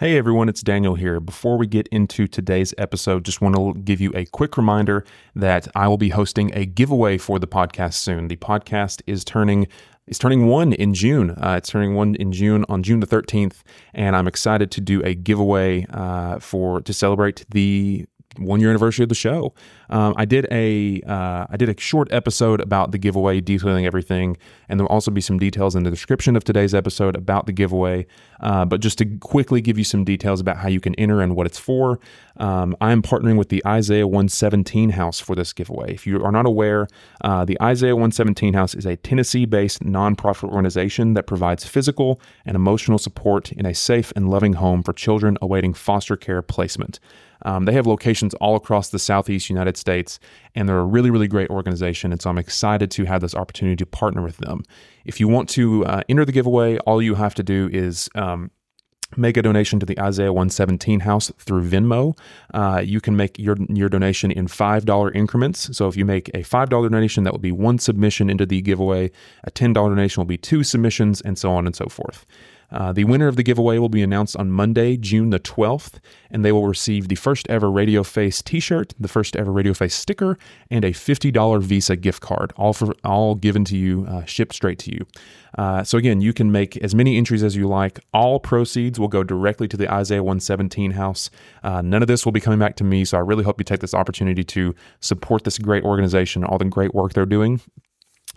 Hey everyone, it's Daniel here. Before we get into today's episode, just want to give you a quick reminder that I will be hosting a giveaway for the podcast soon. The podcast is turning is turning one in June. Uh, it's turning one in June on June the 13th, and I'm excited to do a giveaway uh, for to celebrate the one year anniversary of the show. Um, I did a uh, I did a short episode about the giveaway, detailing everything, and there will also be some details in the description of today's episode about the giveaway. Uh, but just to quickly give you some details about how you can enter and what it's for, um, I am partnering with the Isaiah 117 House for this giveaway. If you are not aware, uh, the Isaiah 117 House is a Tennessee-based nonprofit organization that provides physical and emotional support in a safe and loving home for children awaiting foster care placement. Um, they have locations all across the Southeast United States, and they're a really, really great organization. And so I'm excited to have this opportunity to partner with them. If you want to uh, enter the giveaway, all you have to do is um, make a donation to the Isaiah 117 house through Venmo. Uh, you can make your your donation in $5 increments. So if you make a $5 donation, that will be one submission into the giveaway. A $10 donation will be two submissions, and so on and so forth. Uh, the winner of the giveaway will be announced on Monday, June the 12th, and they will receive the first ever Radio Face t-shirt, the first ever Radio Face sticker, and a $50 Visa gift card, all for all given to you, uh, shipped straight to you. Uh, so again, you can make as many entries as you like. All proceeds will go directly to the Isaiah 117 house. Uh, none of this will be coming back to me, so I really hope you take this opportunity to support this great organization, all the great work they're doing.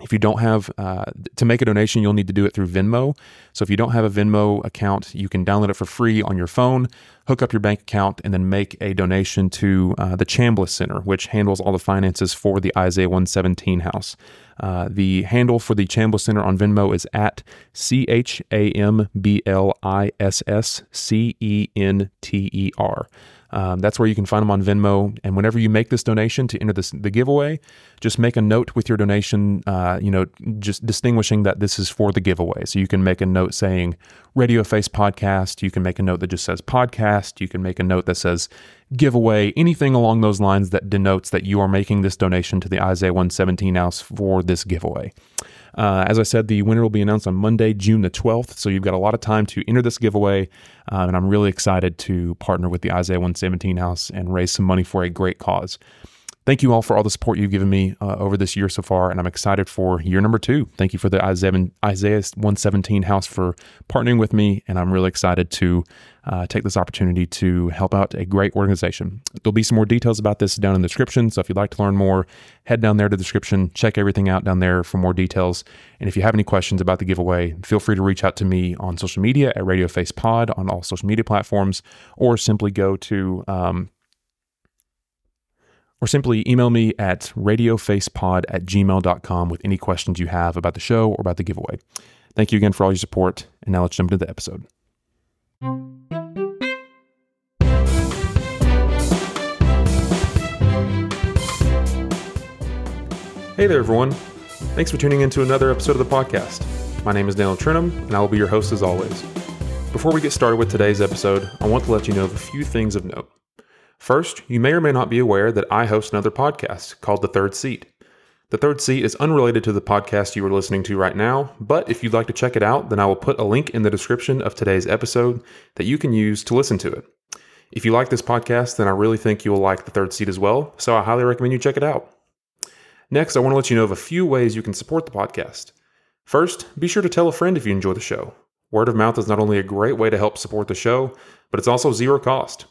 If you don't have uh, to make a donation, you'll need to do it through Venmo. So if you don't have a Venmo account, you can download it for free on your phone, hook up your bank account, and then make a donation to uh, the Chambliss Center, which handles all the finances for the Isaiah 117 house. Uh, the handle for the Chambliss Center on Venmo is at C H A M B L I S S C E N T E R. Um, that's where you can find them on Venmo. And whenever you make this donation to enter this, the giveaway, just make a note with your donation, uh, you know, just distinguishing that this is for the giveaway. So you can make a note saying Radio Face Podcast. You can make a note that just says podcast. You can make a note that says giveaway, anything along those lines that denotes that you are making this donation to the Isaiah 117 house for this giveaway. Uh, as I said, the winner will be announced on Monday, June the 12th. So you've got a lot of time to enter this giveaway. Uh, and I'm really excited to partner with the Isaiah 117 House and raise some money for a great cause. Thank you all for all the support you've given me uh, over this year so far, and I'm excited for year number two. Thank you for the Isaiah, Isaiah 117 House for partnering with me, and I'm really excited to uh, take this opportunity to help out a great organization. There'll be some more details about this down in the description, so if you'd like to learn more, head down there to the description, check everything out down there for more details. And if you have any questions about the giveaway, feel free to reach out to me on social media at Radio Face Pod on all social media platforms, or simply go to um, or simply email me at radiofacepod at gmail.com with any questions you have about the show or about the giveaway. Thank you again for all your support, and now let's jump into the episode. Hey there, everyone. Thanks for tuning in to another episode of the podcast. My name is Daniel Trentham, and I will be your host as always. Before we get started with today's episode, I want to let you know of a few things of note. First, you may or may not be aware that I host another podcast called The Third Seat. The Third Seat is unrelated to the podcast you are listening to right now, but if you'd like to check it out, then I will put a link in the description of today's episode that you can use to listen to it. If you like this podcast, then I really think you will like The Third Seat as well, so I highly recommend you check it out. Next, I want to let you know of a few ways you can support the podcast. First, be sure to tell a friend if you enjoy the show. Word of mouth is not only a great way to help support the show, but it's also zero cost.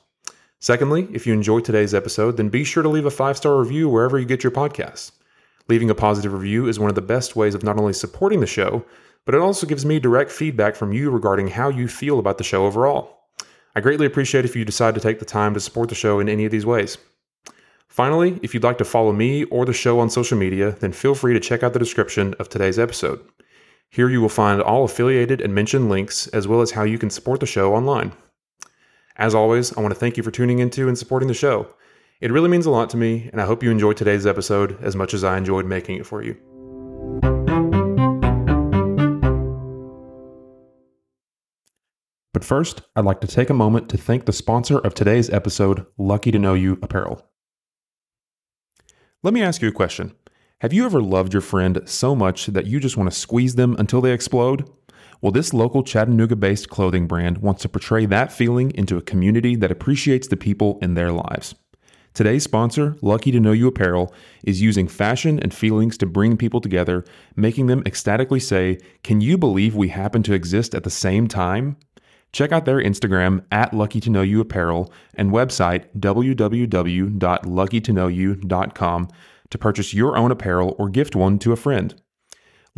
Secondly, if you enjoyed today's episode, then be sure to leave a five star review wherever you get your podcasts. Leaving a positive review is one of the best ways of not only supporting the show, but it also gives me direct feedback from you regarding how you feel about the show overall. I greatly appreciate if you decide to take the time to support the show in any of these ways. Finally, if you'd like to follow me or the show on social media, then feel free to check out the description of today's episode. Here you will find all affiliated and mentioned links, as well as how you can support the show online. As always, I want to thank you for tuning into and supporting the show. It really means a lot to me, and I hope you enjoyed today's episode as much as I enjoyed making it for you. But first, I'd like to take a moment to thank the sponsor of today's episode, Lucky to Know You Apparel. Let me ask you a question. Have you ever loved your friend so much that you just want to squeeze them until they explode? Well, this local Chattanooga based clothing brand wants to portray that feeling into a community that appreciates the people in their lives. Today's sponsor, Lucky to Know You Apparel, is using fashion and feelings to bring people together, making them ecstatically say, Can you believe we happen to exist at the same time? Check out their Instagram at Lucky to Know You Apparel and website www.luckytoknowyou.com to purchase your own apparel or gift one to a friend.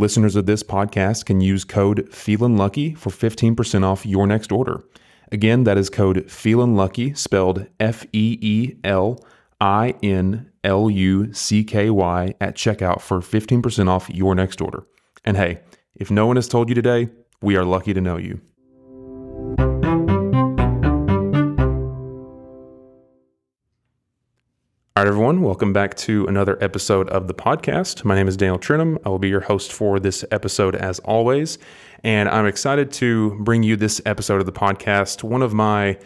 Listeners of this podcast can use code Feelin' Lucky for 15% off your next order. Again, that is code Feelin' Lucky, spelled F E E L I N L U C K Y, at checkout for 15% off your next order. And hey, if no one has told you today, we are lucky to know you. All right, everyone, welcome back to another episode of the podcast. My name is Daniel Trentham. I will be your host for this episode as always. And I'm excited to bring you this episode of the podcast. One of my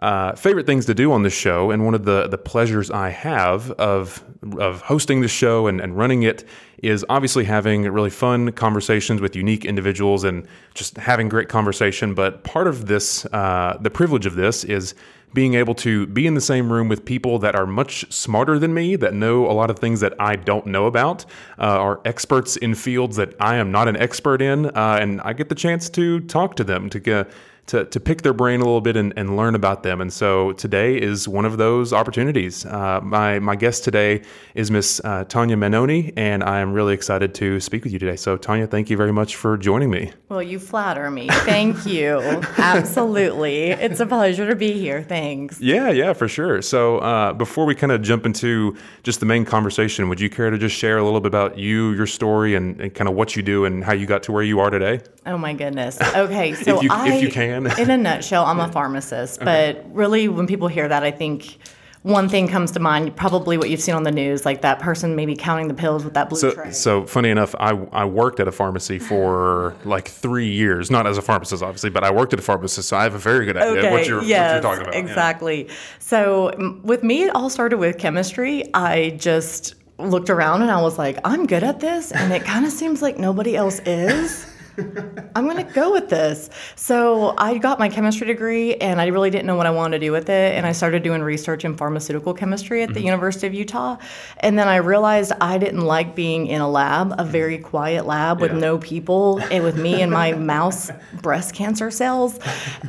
uh, favorite things to do on this show, and one of the, the pleasures I have of, of hosting the show and, and running it, is obviously having really fun conversations with unique individuals and just having great conversation. But part of this, uh, the privilege of this, is being able to be in the same room with people that are much smarter than me, that know a lot of things that I don't know about, uh, are experts in fields that I am not an expert in, uh, and I get the chance to talk to them to get to, to pick their brain a little bit and, and learn about them. And so today is one of those opportunities. Uh, my, my guest today is Miss uh, Tanya Manoni, and I am really excited to speak with you today. So, Tanya, thank you very much for joining me. Well, you flatter me. Thank you. Absolutely. It's a pleasure to be here. Thanks. Yeah, yeah, for sure. So, uh, before we kind of jump into just the main conversation, would you care to just share a little bit about you, your story, and, and kind of what you do and how you got to where you are today? Oh, my goodness. Okay. So, if, you, I, if you can. in a nutshell, I'm a pharmacist. But really, when people hear that, I think one thing comes to mind probably what you've seen on the news like that person maybe counting the pills with that blue So, tray so funny enough, I, I worked at a pharmacy for like three years, not as a pharmacist, obviously, but I worked at a pharmacist, so I have a very good idea okay what, you're, yes, what you're talking about. Yeah. exactly so with me it all started with chemistry i just looked around and i was like i'm good at this and it kind of seems like nobody else is I'm going to go with this. So I got my chemistry degree and I really didn't know what I wanted to do with it. And I started doing research in pharmaceutical chemistry at the mm-hmm. University of Utah. And then I realized I didn't like being in a lab, a mm-hmm. very quiet lab with Yeah. no people and with me and my mouse breast cancer cells.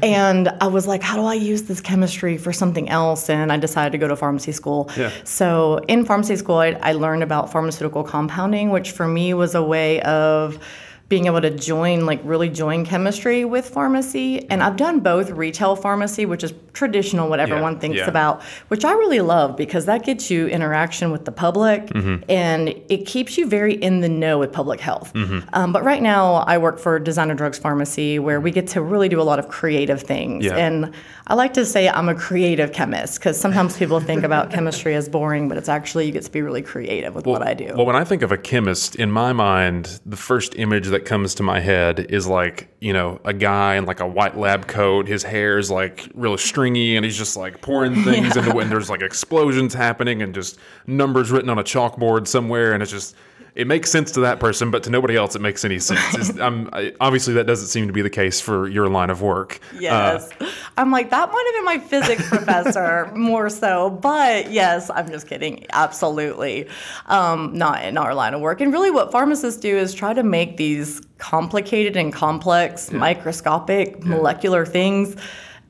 And I was like, how do I use this chemistry for something else? And I decided to go to pharmacy school. Yeah. So in pharmacy school, I, I learned about pharmaceutical compounding, which for me was a way of being able to join, like really join chemistry with pharmacy. And I've done both retail pharmacy, which is traditional, what everyone thinks yeah. about, which I really love because that gets you interaction with the public Mm-hmm. and it keeps you very in the know with public health. Mm-hmm. Um, but right now, I work for Designer Drugs Pharmacy where we get to really do a lot of creative things. Yeah. And I like to say I'm a creative chemist because sometimes people think about chemistry as boring, but it's actually you get to be really creative with what I do. Well, when I think of a chemist, in my mind, the first image that comes to my head is like, you know, a guy in like a white lab coat. His hair is like really stringy and he's just like pouring things into and there's like explosions happening and just numbers written on a chalkboard somewhere. And it's just, it makes sense to that person, but to nobody else, it makes any sense. I, obviously, that doesn't seem to be the case for your line of work. Uh, Yes. I'm like, that might have been my physics professor more so. But yes, I'm just kidding. Absolutely. Um, not in our line of work. And really, what pharmacists do is try to make these complicated and complex, microscopic, molecular things.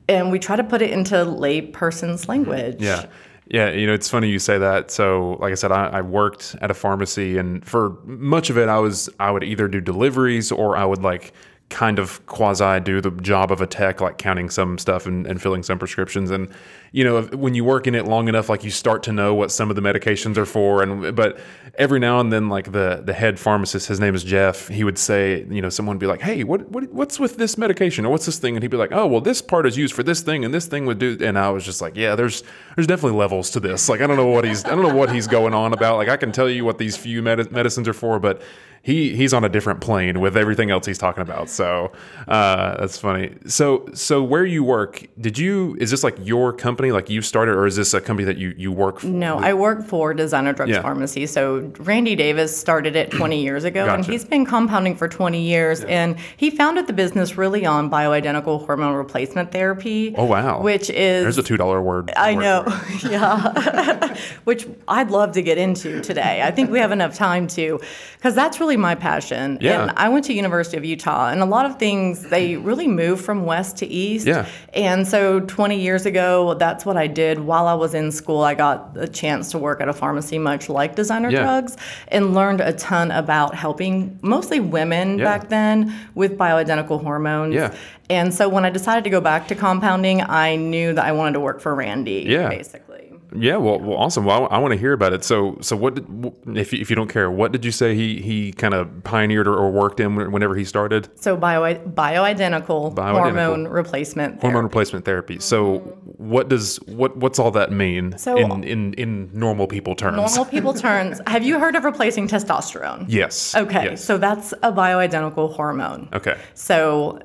And we try to put it into layperson's language. Yeah. Yeah, you know, it's funny you say that. So, like I said, I, I worked at a pharmacy, and for much of it, I was I would either do deliveries or I would like kind of quasi do the job of a tech, like counting some stuff and, and filling some prescriptions. And you know, if- when you work in it long enough, like you start to know what some of the medications are for. And but every now and then, like the the head pharmacist, his name is Jeff. He would say, you know, someone would be like, "Hey, what what what's with this medication or what's this thing?" And he'd be like, "Oh, well, this part is used for this thing, and this thing would do." And I was just like, "Yeah, there's there's definitely levels to this. Like, I don't know what he's I don't know what he's going on about. Like, I can tell you what these few med- medicines are for, but." He he's on a different plane with everything else he's talking about. So uh, that's funny. So so where you work, did you is this like your company, like you started, or is this a company that you you work for? No, I work for Designer Drugs Yeah. Pharmacy. So Randy Davis started it 20 years ago, and he's been compounding for 20 years. And he founded the business really on bioidentical hormone replacement therapy. Oh, wow. Which is There's a two dollar word. I word know, yeah. Which I'd love to get into today. I think we have enough time to, because that's really my passion. Yeah. And I went to University of Utah, and a lot of things they really move from west to east. Yeah. And so 20 years ago, that's what I did while I was in school. I got a chance to work at a pharmacy, much like Designer Yeah. Drugs, and learned a ton about helping mostly women Yeah. back then with bioidentical hormones. Yeah. And so when I decided to go back to compounding, I knew that I wanted to work for Randy, Yeah. basically. Yeah, well, well awesome. Well, I, want to hear about it. So, so what? Did, if you, if you don't care, what did you say he he kind of pioneered or, or worked in whenever he started So bio, bioidentical, Bioidentical. hormone replacement hormone replacement therapy? So, mm-hmm. what does what what's all that mean So- in, in in normal people terms? Normal people turns. Have you heard of replacing testosterone? Yes. Okay, Yes. so that's a bioidentical hormone. okay. So,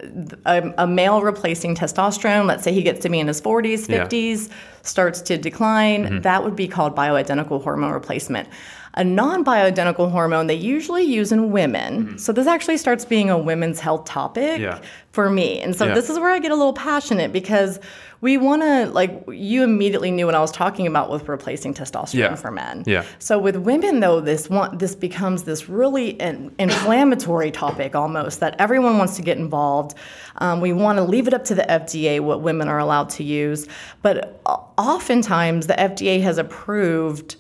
a, a male replacing testosterone, let's say he gets to be in his 40s, Yeah. 50s, starts to decline, mm-hmm. that would be called bioidentical hormone replacement. A non bioidentical hormone they usually use in women. So, this actually starts being a women's health topic Yeah. for me. And so, Yeah. this is where I get a little passionate because we want to, like, you immediately knew what I was talking about with replacing testosterone Yeah. for men. Yeah. So with women, though, this one this becomes this really in, inflammatory topic almost that everyone wants to get involved. Um, we want to leave it up to the FDA what women are allowed to use, but oftentimes the FDA has approved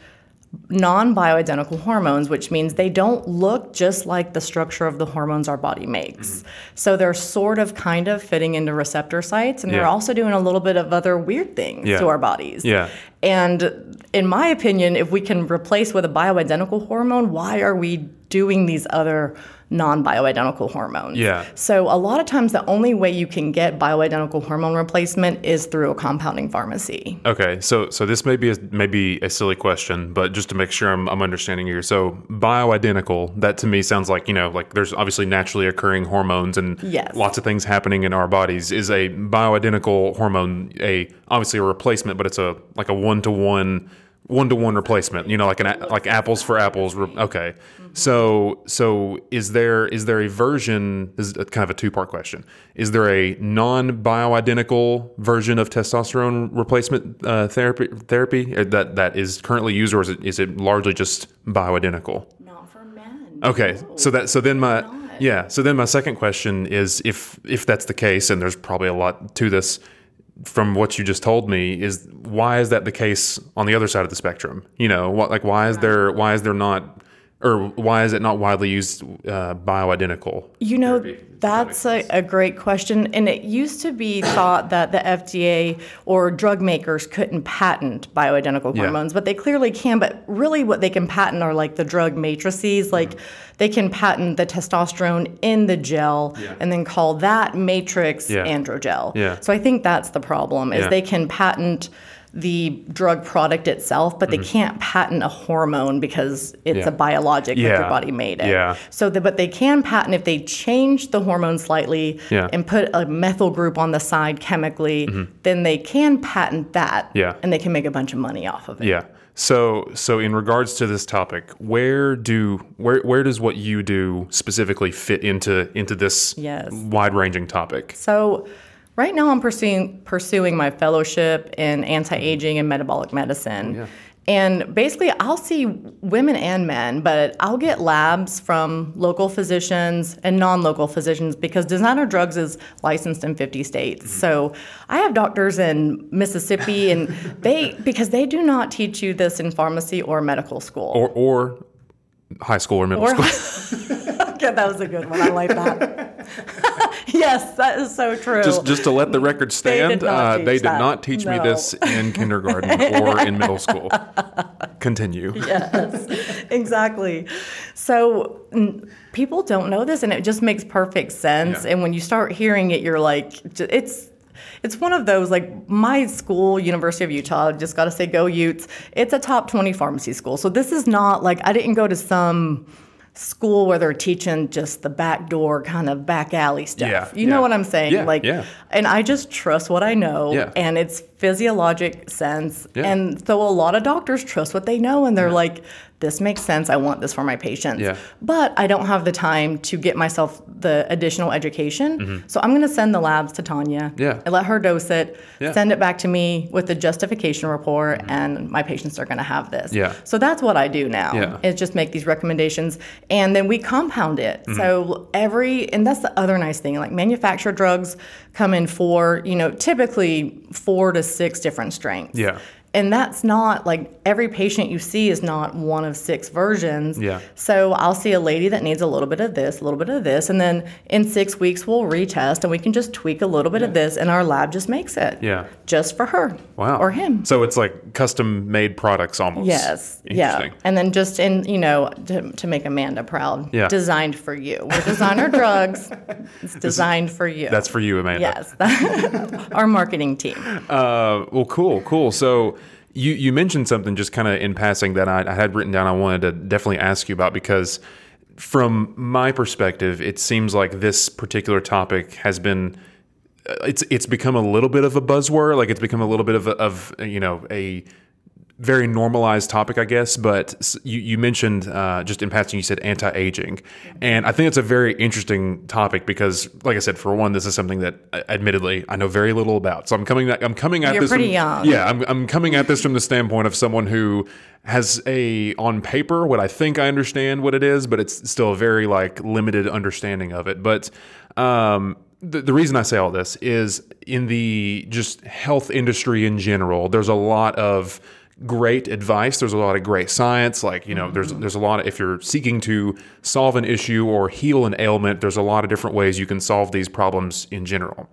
non-bioidentical hormones which means they don't look just like the structure of the hormones our body makes Mm-hmm. so they're sort of kind of fitting into receptor sites and they're also doing a little bit of other weird things Yeah. to our bodies Yeah. and in my opinion, if we can replace with a bioidentical hormone, why are we doing these other non bioidentical hormones? Yeah. So, a lot of times, the only way you can get bioidentical hormone replacement is through a compounding pharmacy. Okay, so so this may be a, maybe a silly question, but just to make sure I'm, I'm understanding here. So bioidentical, that to me sounds like you know, like there's obviously naturally occurring hormones and Yes. lots of things happening in our bodies. Is a bioidentical hormone a obviously a replacement, but it's a like a one to one. One to one replacement, you know, like an like apples for apples. Okay, so so is there is there a version? This is kind of a two part question. Is there a non bioidentical version of testosterone replacement uh, therapy therapy uh, that that is currently used, or is it is it largely just bioidentical? Not for men. Okay, so that so then my yeah, so then my second question is if if that's the case, and there's probably a lot to this from what you just told me, is why is that the case on the other side of the spectrum? You know, what like why is there why is there not or why is it not widely used uh, bioidentical? You know, therapy? That's a, a great question. And it used to be thought that the FDA or drug makers couldn't patent bioidentical Yeah. hormones, but they clearly can. But really, what they can patent are like the drug matrices. Mm-hmm. Like they can patent the testosterone in the gel Yeah. and then call that matrix Yeah. androgel. Yeah. So I think that's the problem is they can patent the drug product itself, but they can't patent a hormone because it's Mm-hmm. Yeah. a biologic that Yeah. your body made it. Yeah. So, the, but they can patent if they change the hormone slightly Yeah. and put a methyl group on the side chemically, then they can patent that. Mm-hmm. Yeah. And they can make a bunch of money off of it. Yeah. So so in regards to this topic, where do where where does what you do specifically fit into into this Yes. wide ranging topic? So, right now I'm pursuing pursuing my fellowship in anti-aging and metabolic medicine. yeah. And basically, I'll see women and men, but I'll get labs from local physicians and non local physicians because designer drugs is licensed in 50 states. Mm-hmm. So I have doctors in Mississippi, and they, because they do not teach you this in pharmacy or medical school. Or or high school or middle Or- school? okay, that was a good one. I like that. yes, that is so true. just just to let the record stand, did not uh, teach they did not teach me this in kindergarten or in middle school. Continue. yes, exactly. So n- people don't know this, and it just makes perfect sense. Yeah. And when you start hearing it, you're like, it's. It's one of those like my school, University of Utah. Just got to say, go Utes! It's a top twenty pharmacy school. So this is not like I didn't go to some school where they're teaching just the back door kind of back alley stuff. Yeah, you yeah. know what I'm saying? Yeah, like yeah. and I just trust what I know Yeah. and it's physiologic sense. Yeah. And so a lot of doctors trust what they know and they're like, this makes sense. I want this for my patients. Yeah. But I don't have the time to get myself the additional education. So I'm going to send the labs to Tanya. Mm-hmm. Yeah. I let her dose it, Yeah. Mm-hmm. send it back to me with the justification report, and my patients are going to have this. Yeah. So that's what I do now. Yeah. Is just make these recommendations, and then we compound it. Mm-hmm. So every, and that's the other nice thing. Like manufactured drugs come in four, you know, typically four to six different strengths. Yeah. And that's not like every patient you see is not one of six versions. Yeah. So I'll see a lady that needs a little bit of this, a little bit of this, and then in six weeks we'll retest and we can just tweak a little bit of this, and our lab just makes it. Yeah. Just for her. Wow. Or him. So it's like custom made products almost. Yes. Yeah. And then just in, you know, to, to make Amanda proud, Yeah. designed for you. We're designer drugs. It's designed for you. That's for you, Amanda. yes. our marketing team. Uh, well, cool, cool. So you you mentioned something just kind of in passing that I, I had written down. I wanted to definitely ask you about because from my perspective, it seems like this particular topic has been. uh, It's it's become a little bit of a buzzword, like it's become a little bit of a, of you know a very normalized topic, I guess. But you, you mentioned uh, just in passing, you said anti-aging, and I think it's a very interesting topic because, like I said, for one, this is something that, uh, admittedly, I know very little about. So I'm coming, I'm coming at You're this. pretty from, young. Yeah, I'm, I'm coming at this from the standpoint of someone who has a on paper what I think I understand what it is, but it's still a very like limited understanding of it. But um, the, the reason I say all this is in the just health industry in general, there's a lot of great advice. There's a lot of great science. Like you know, there's there's a lot of if you're seeking to solve an issue or heal an ailment, there's a lot of different ways you can solve these problems in general.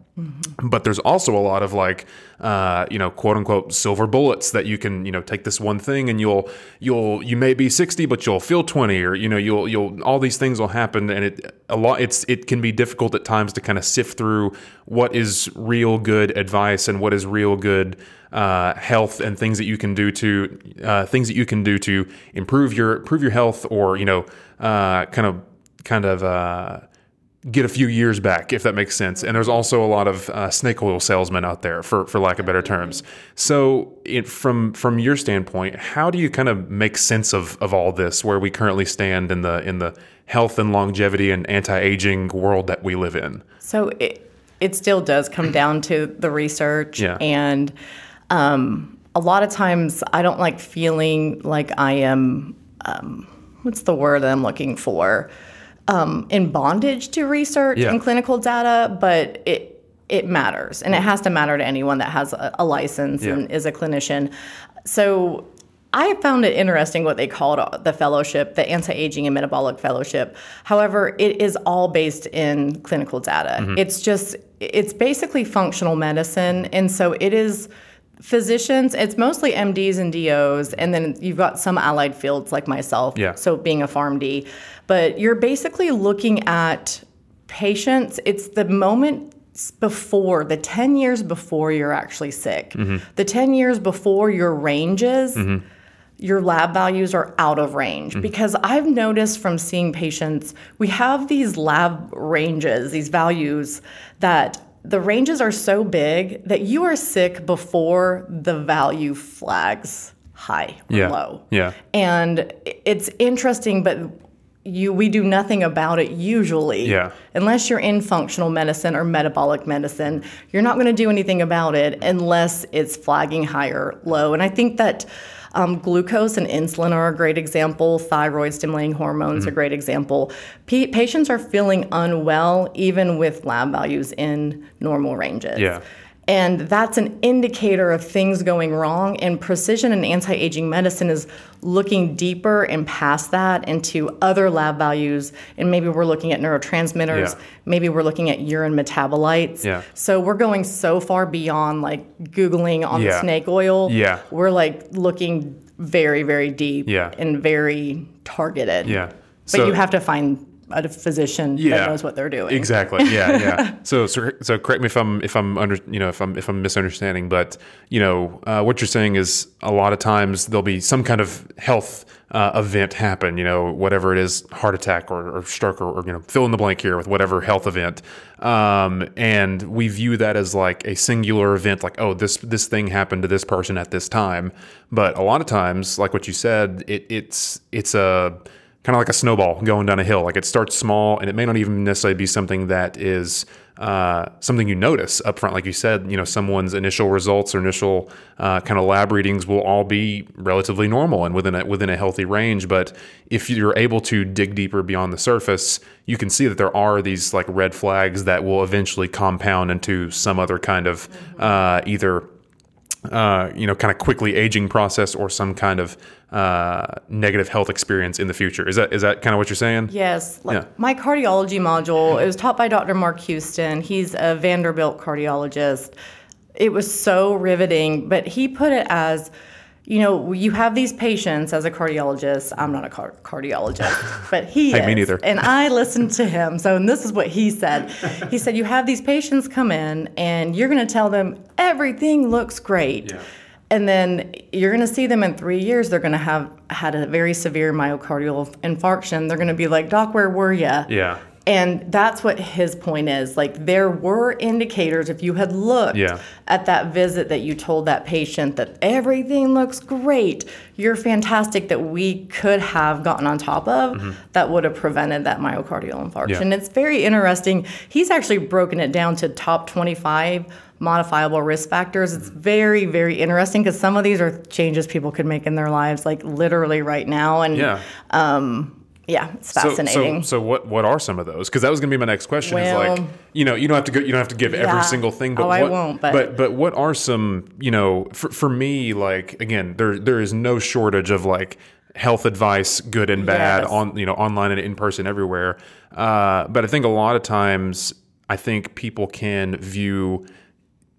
But there's also a lot of like uh, you know quote unquote silver bullets that you can you know take this one thing and you'll you'll you may be 60 but you'll feel 20 or you know you'll you'll all these things will happen and it a lot it's it can be difficult at times to kind of sift through what is real good advice and what is real good uh, health and things that you can do to uh, things that you can do to improve your improve your health or you know uh, kind of kind of uh, get a few years back if that makes sense and there's also a lot of uh, snake oil salesmen out there for for lack of better terms so it, from from your standpoint how do you kind of make sense of of all this where we currently stand in the in the health and longevity and anti-aging world that we live in So it, it still does come down to the research. Yeah. And um, a lot of times I don't like feeling like I am, um, what's the word that I'm looking for? Um, in bondage to research Yeah. and clinical data, but it, it matters and it has to matter to anyone that has a, a license Yeah. and is a clinician. So I found it interesting what they called the fellowship, the anti aging and metabolic fellowship. However, it is all based in clinical data. It's just, it's basically functional medicine. And so it is physicians, it's mostly MDs and DOs, and then you've got some allied fields like myself. Yeah. So being a PharmD. But you're basically looking at patients, it's the moment before the 10 years before you're actually sick mm-hmm. the 10 years before your ranges mm-hmm. your lab values are out of range mm-hmm. because i've noticed from seeing patients we have these lab ranges these values that the ranges are so big that you are sick before the value flags high or Yeah. low Yeah. and it's interesting but you we do nothing about it usually Yeah. unless you're in functional medicine or metabolic medicine you're not going to do anything about it unless it's flagging high or low and i think that um, glucose and insulin are a great example thyroid stimulating hormones Mm-hmm. are a great example P- patients are feeling unwell even with lab values in normal ranges Yeah. And that's an indicator of things going wrong. And precision and anti aging medicine is looking deeper and past that into other lab values. And maybe we're looking at neurotransmitters, Yeah. maybe we're looking at urine metabolites. Yeah. So we're going so far beyond like Googling on Yeah. the snake oil. Yeah. We're like looking very, very deep Yeah. and very targeted. Yeah. But So- you have to find a physician Yeah. that knows what they're doing. Exactly. Yeah, yeah. so, so, so correct me if I'm if I'm under you know if I'm if I'm misunderstanding, but you know uh, what you're saying is a lot of times there'll be some kind of health uh, event happen. You know, whatever it is, heart attack or, or stroke or, or you know fill in the blank here with whatever health event, um, and we view that as like a singular event, like oh this this thing happened to this person at this time. But a lot of times, like what you said, it, it's it's a kind of like a snowball going down a hill. Like it starts small, and it may not even necessarily be something that is uh, something you notice up front. Like you said, you know, someone's initial results or initial uh, kind of lab readings will all be relatively normal and within a, within a healthy range. But if you're able to dig deeper beyond the surface, you can see that there are these like red flags that will eventually compound into some other kind of uh, either uh, you know, kind of quickly aging process or some kind of uh, negative health experience in the future. Is that is that kind of what you're saying? Yes, like Yeah. my cardiology module. It was taught by Dr. Mark Houston. He's a Vanderbilt cardiologist. It was so riveting, but he put it as, you know, you have these patients as a cardiologist. I'm not a car- cardiologist, but he Hey, is. me neither. And I listened to him. So, and this is what he said. He said, you have these patients come in, and you're going to tell them everything looks great. Yeah. And then you're going to see them in three years. They're going to have had a very severe myocardial infarction. They're going to be like, Doc, where were you? Yeah. And that's what his point is. Like, there were indicators, if you had looked Yeah. at that visit that you told that patient that everything looks great, you're fantastic, that we could have gotten on top of that would have prevented that myocardial infarction. Mm-hmm. Yeah. And it's very interesting. He's actually broken it down to top 25 modifiable risk factors. It's Mm-hmm. very, very interesting because some of these are changes people could make in their lives, like literally right now. And Yeah. Yeah, it's fascinating. so, so what what are some of those? Because that was going to be my next question. is like, you know, you don't have to go. You don't have to give Yeah. every single thing. But Oh, I what, won't, but- but but what are some? You know, for for me, like again, there there is no shortage of like health advice, good and bad, Yes. on you know online and in person everywhere. Uh, but I think a lot of times, I think people can view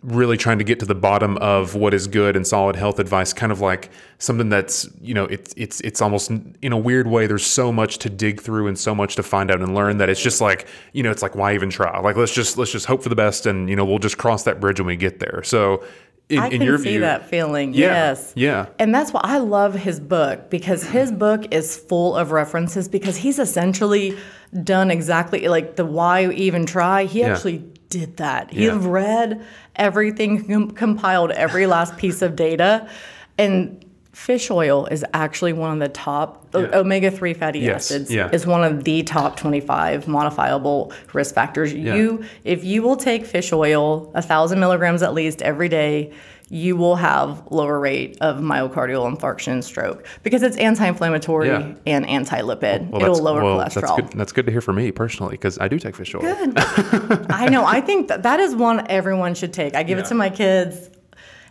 really trying to get to the bottom of what is good and solid health advice kind of like something that's you know it's it's it's almost in a weird way there's so much to dig through and so much to find out and learn that it's just like you know it's like why even try like let's just let's just hope for the best and you know we'll just cross that bridge when we get there so in, I in can your see view that feeling. yeah Yes. yeah And that's why I love his book because his book is full of references because he's essentially done exactly like the why even try. He Yeah. actually did that. He Yeah. read everything, com- compiled every last piece of data. And fish oil is actually one of the top Yeah. omega 3 fatty Yes, acids yeah. is one of the top 25 modifiable risk factors. yeah. You if you will take fish oil, a thousand milligrams at least every day, you will have lower rate of myocardial infarction and stroke because it's anti-inflammatory Yeah. and anti-lipid. Well, It'll that's- lower well, That's cholesterol. good, that's good to hear for me personally because I do take fish oil. Good. I know. I think that, that is one everyone should take. I give Yeah. it to my kids.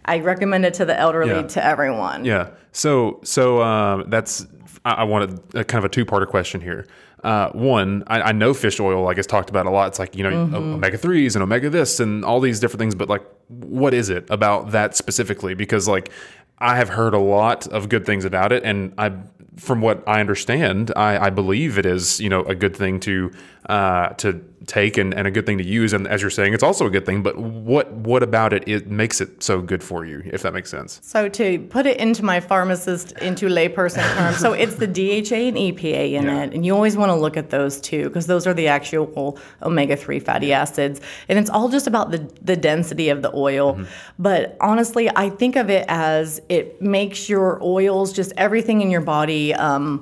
I recommend it to the elderly, Yeah. to everyone. Yeah. So so um, that's I, I wanted a kind of a two parter question here. Uh, one, I, I know fish oil like is talked about a lot. It's like you know Mm-hmm. omega threes and omega this and all these different things. But like, what is it about that specifically? Because like I have heard a lot of good things about it, and I from what I understand, I, I believe it is you know a good thing to uh, to take and, and a good thing to use. And as you're saying, it's also a good thing. But what what about it it makes it so good for you? If that makes sense. So to put it into my pharmacist, into layperson terms, so it's the DHA and EPA in Yeah. it, and you always want to look at those two because those are the actual omega-3 fatty acids, and it's all just about the the density of the oil. Mm-hmm. But honestly, I think of it as it makes your oils, just everything in your body, um,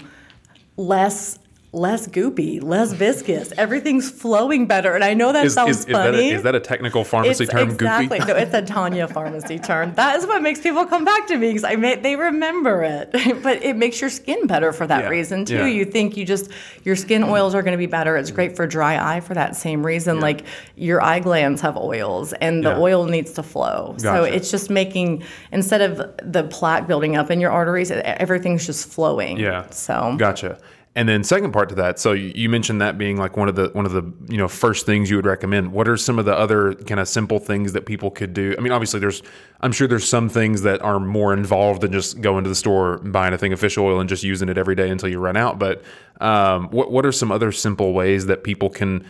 less. Less goopy, less viscous. Everything's flowing better, and I know that Is, sounds is, is, that a, funny. is that a technical pharmacy It's term? exactly. Goopy. No, it's a Tanya pharmacy term. That is what makes people come back to me because I may, they remember it. but it makes your skin better for that Yeah, reason too. yeah. You think you just your skin oils are going to be better. It's great for dry eye for that same reason. Like your eye glands have oils, and the Yeah. oil needs to flow. So it's just making instead of the plaque building up in your arteries, everything's just flowing. Yeah. So Gotcha. And then second part to that, so you mentioned that being like one of the one of the you know first things you would recommend. What are some of the other kind of simple things that people could do? I mean, obviously there's I'm sure there's some things that are more involved than just going to the store buying a thing of fish oil and just using it every day until you run out. But um, what what are some other simple ways that people can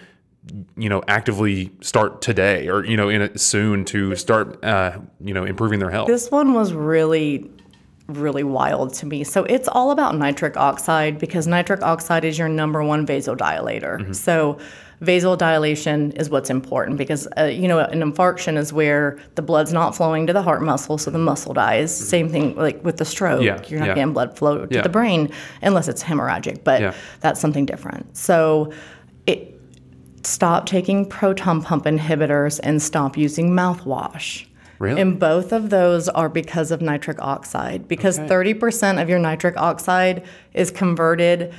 you know actively start today or you know in it soon to start uh, you know improving their health? This one was really, really wild to me. So it's all about nitric oxide because nitric oxide is your number one vasodilator. So vasodilation is what's important because uh, you know an infarction is where the blood's not flowing to the heart muscle, so the muscle dies. Same thing like with the stroke, Yeah, you're not yeah. getting blood flow to Yeah. the brain unless it's hemorrhagic, but that's something different. So it stop taking proton pump inhibitors and stop using mouthwash. Really? And both of those are because of nitric oxide, because Okay. 30% of your nitric oxide is converted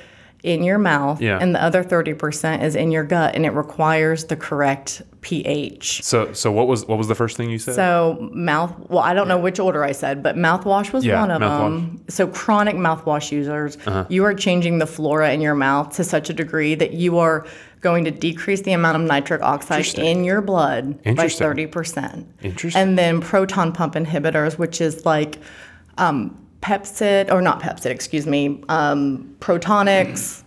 in your mouth, Yeah. and the other 30% is in your gut, and it requires the correct pH. So so what was what was the first thing you said? So mouth, well, I don't know which order I said, but mouthwash was Yeah, one of mouthwash. Uh-huh. them. So chronic mouthwash users, you are changing the flora in your mouth to such a degree that you are going to decrease the amount of nitric oxide in your blood by 30%. Interesting. And then proton pump inhibitors, which is like um, Pepcid, or not Pepcid, excuse me, um, Protonix,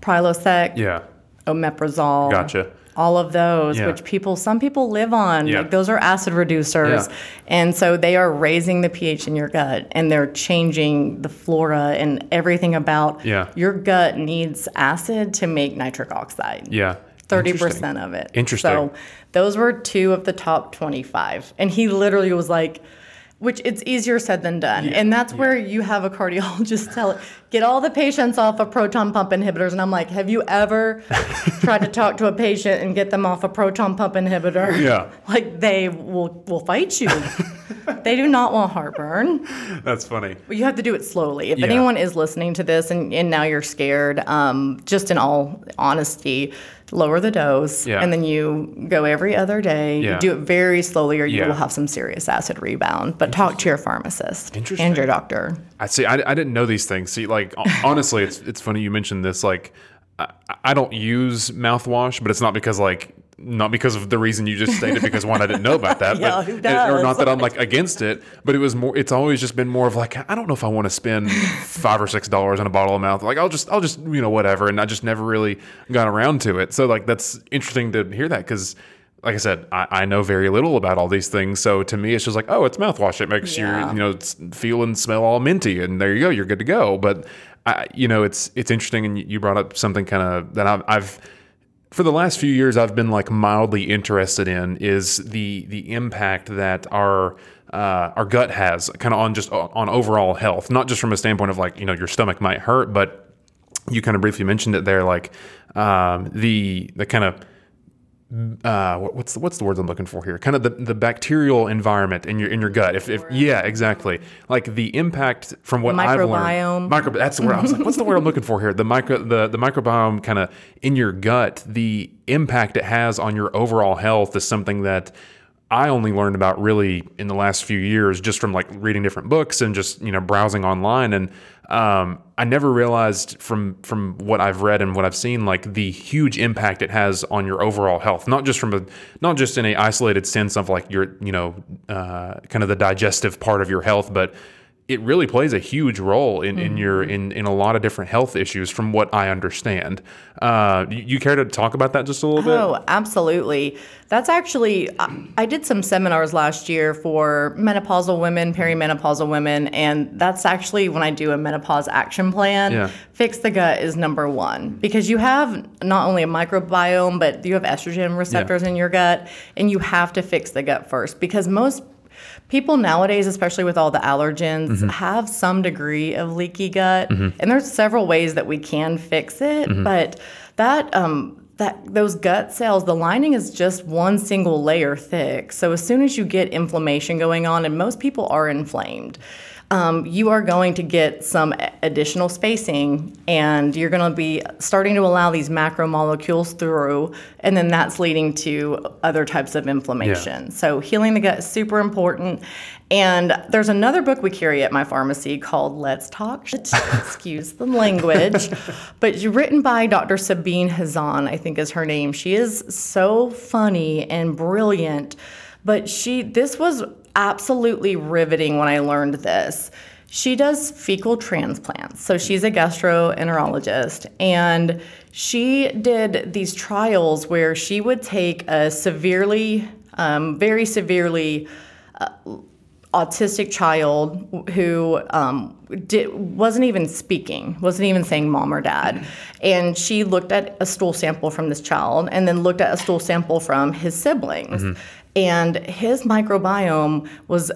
Prilosec, yeah. omeprazole. Gotcha. All of those, Yeah. which people, some people live on. Yeah. Like those are acid reducers. Yeah. And so they are raising the pH in your gut and they're changing the flora and everything about Yeah. your gut needs acid to make nitric oxide. Yeah. 30% of it. Interesting. So those were two of the top twenty-five, and he literally was like, "Which it's easier said than done," and that's where you have a cardiologist tell it, get all the patients off of proton pump inhibitors, and I'm like, have you ever tried to talk to a patient and get them off a proton pump inhibitor? Yeah. like they will will fight you. they do not want heartburn. That's funny. But you have to do it slowly. If Yeah. anyone is listening to this and, and now you're scared, um, just in all honesty, lower the dose Yeah. and then you go every other day. Yeah. You do it very slowly or you Yeah. will have some serious acid rebound. But talk to your pharmacist and your doctor. I see. I, I didn't know these things. See, like honestly, it's it's funny you mentioned this. Like, I, I don't use mouthwash, but it's not because like not because of the reason you just stated. Because one, I didn't know about that. Yeah, but, does? or not that I'm like against it, but it was more. It's always just been more of like I don't know if I want to spend five or six dollars on a bottle of mouth. Like I'll just I'll just you know whatever, and I just never really got around to it. So like that's interesting to hear that because. Like I said, I, I know very little about all these things, so to me, it's just like, oh, it's mouthwash. It makes Yeah. your, you know, feel and smell all minty, and there you go, you're good to go. But I, you know, it's it's interesting, and you brought up something kind of that I've, I've for the last few years I've been like mildly interested in is the the impact that our uh, our gut has kind of on just on overall health, not just from a standpoint of like you know your stomach might hurt, but you kind of briefly mentioned it there, like um, the the kind of uh, what's the, what's the words I'm looking for here? Kind of the, the bacterial environment in your in your gut. If, if yeah, exactly. Like the impact from what I've learned. Microbiome. Micro. That's the word. I was like, what's the word I'm looking for here? The micro the the microbiome kind of in your gut. The impact it has on your overall health is something that. I only learned about really in the last few years, just from like reading different books and just you know browsing online, and um, I never realized from from what I've read and what I've seen, like the huge impact it has on your overall health. Not just from a not just in a isolated sense of like your you know uh, kind of the digestive part of your health, but it really plays a huge role in, in your in, in a lot of different health issues from what I understand. Uh, you, you care to talk about that just a little bit? Oh, absolutely. That's actually, I, I did some seminars last year for menopausal women, perimenopausal women, and that's actually when I do a menopause action plan. Yeah. Fix the gut is number one because you have not only a microbiome, but you have estrogen receptors in your gut, and you have to fix the gut first because most people nowadays, especially with all the allergens, Mm-hmm. have some degree of leaky gut, and there's several ways that we can fix it. Mm-hmm. But that um, that those gut cells, the lining is just one single layer thick. So as soon as you get inflammation going on, and most people are inflamed. Um, you are going to get some additional spacing and you're going to be starting to allow these macromolecules through, and then that's leading to other types of inflammation. Yeah. So, healing the gut is super important. And there's another book we carry at my pharmacy called Let's Talk Shit. Excuse the language. but written by Dr. Sabine Hazan, I think is her name. She is so funny and brilliant. But she this was absolutely riveting when I learned this. She does fecal transplants. So she's a gastroenterologist. And she did these trials where she would take a severely, um, very severely uh, autistic child who um, did, wasn't even speaking, wasn't even saying mom or dad. And she looked at a stool sample from this child and then looked at a stool sample from his siblings. Mm-hmm. And his microbiome was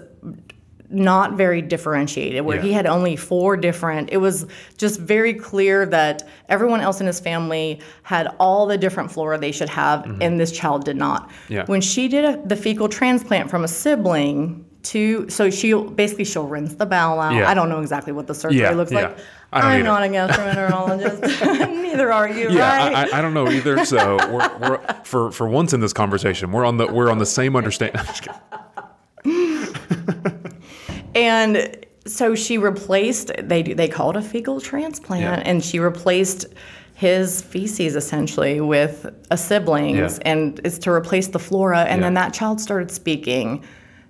not very differentiated, where yeah. he had only four different. It was just very clear that everyone else in his family had all the different flora they should have, mm-hmm. and this child did not. Yeah. When she did a, the fecal transplant from a sibling, to so she'll basically she'll rinse the bowel out. Yeah. I don't know exactly what the surgery yeah, looks yeah. like. I'm not a gastroenterologist. Neither are you, yeah, right? I, I, don't know either. So we're, we're for for once in this conversation, we're on the we're on the same understanding. and so she replaced they they call it a fecal transplant, and she replaced his feces essentially with a siblings, and it's to replace the flora. And then that child started speaking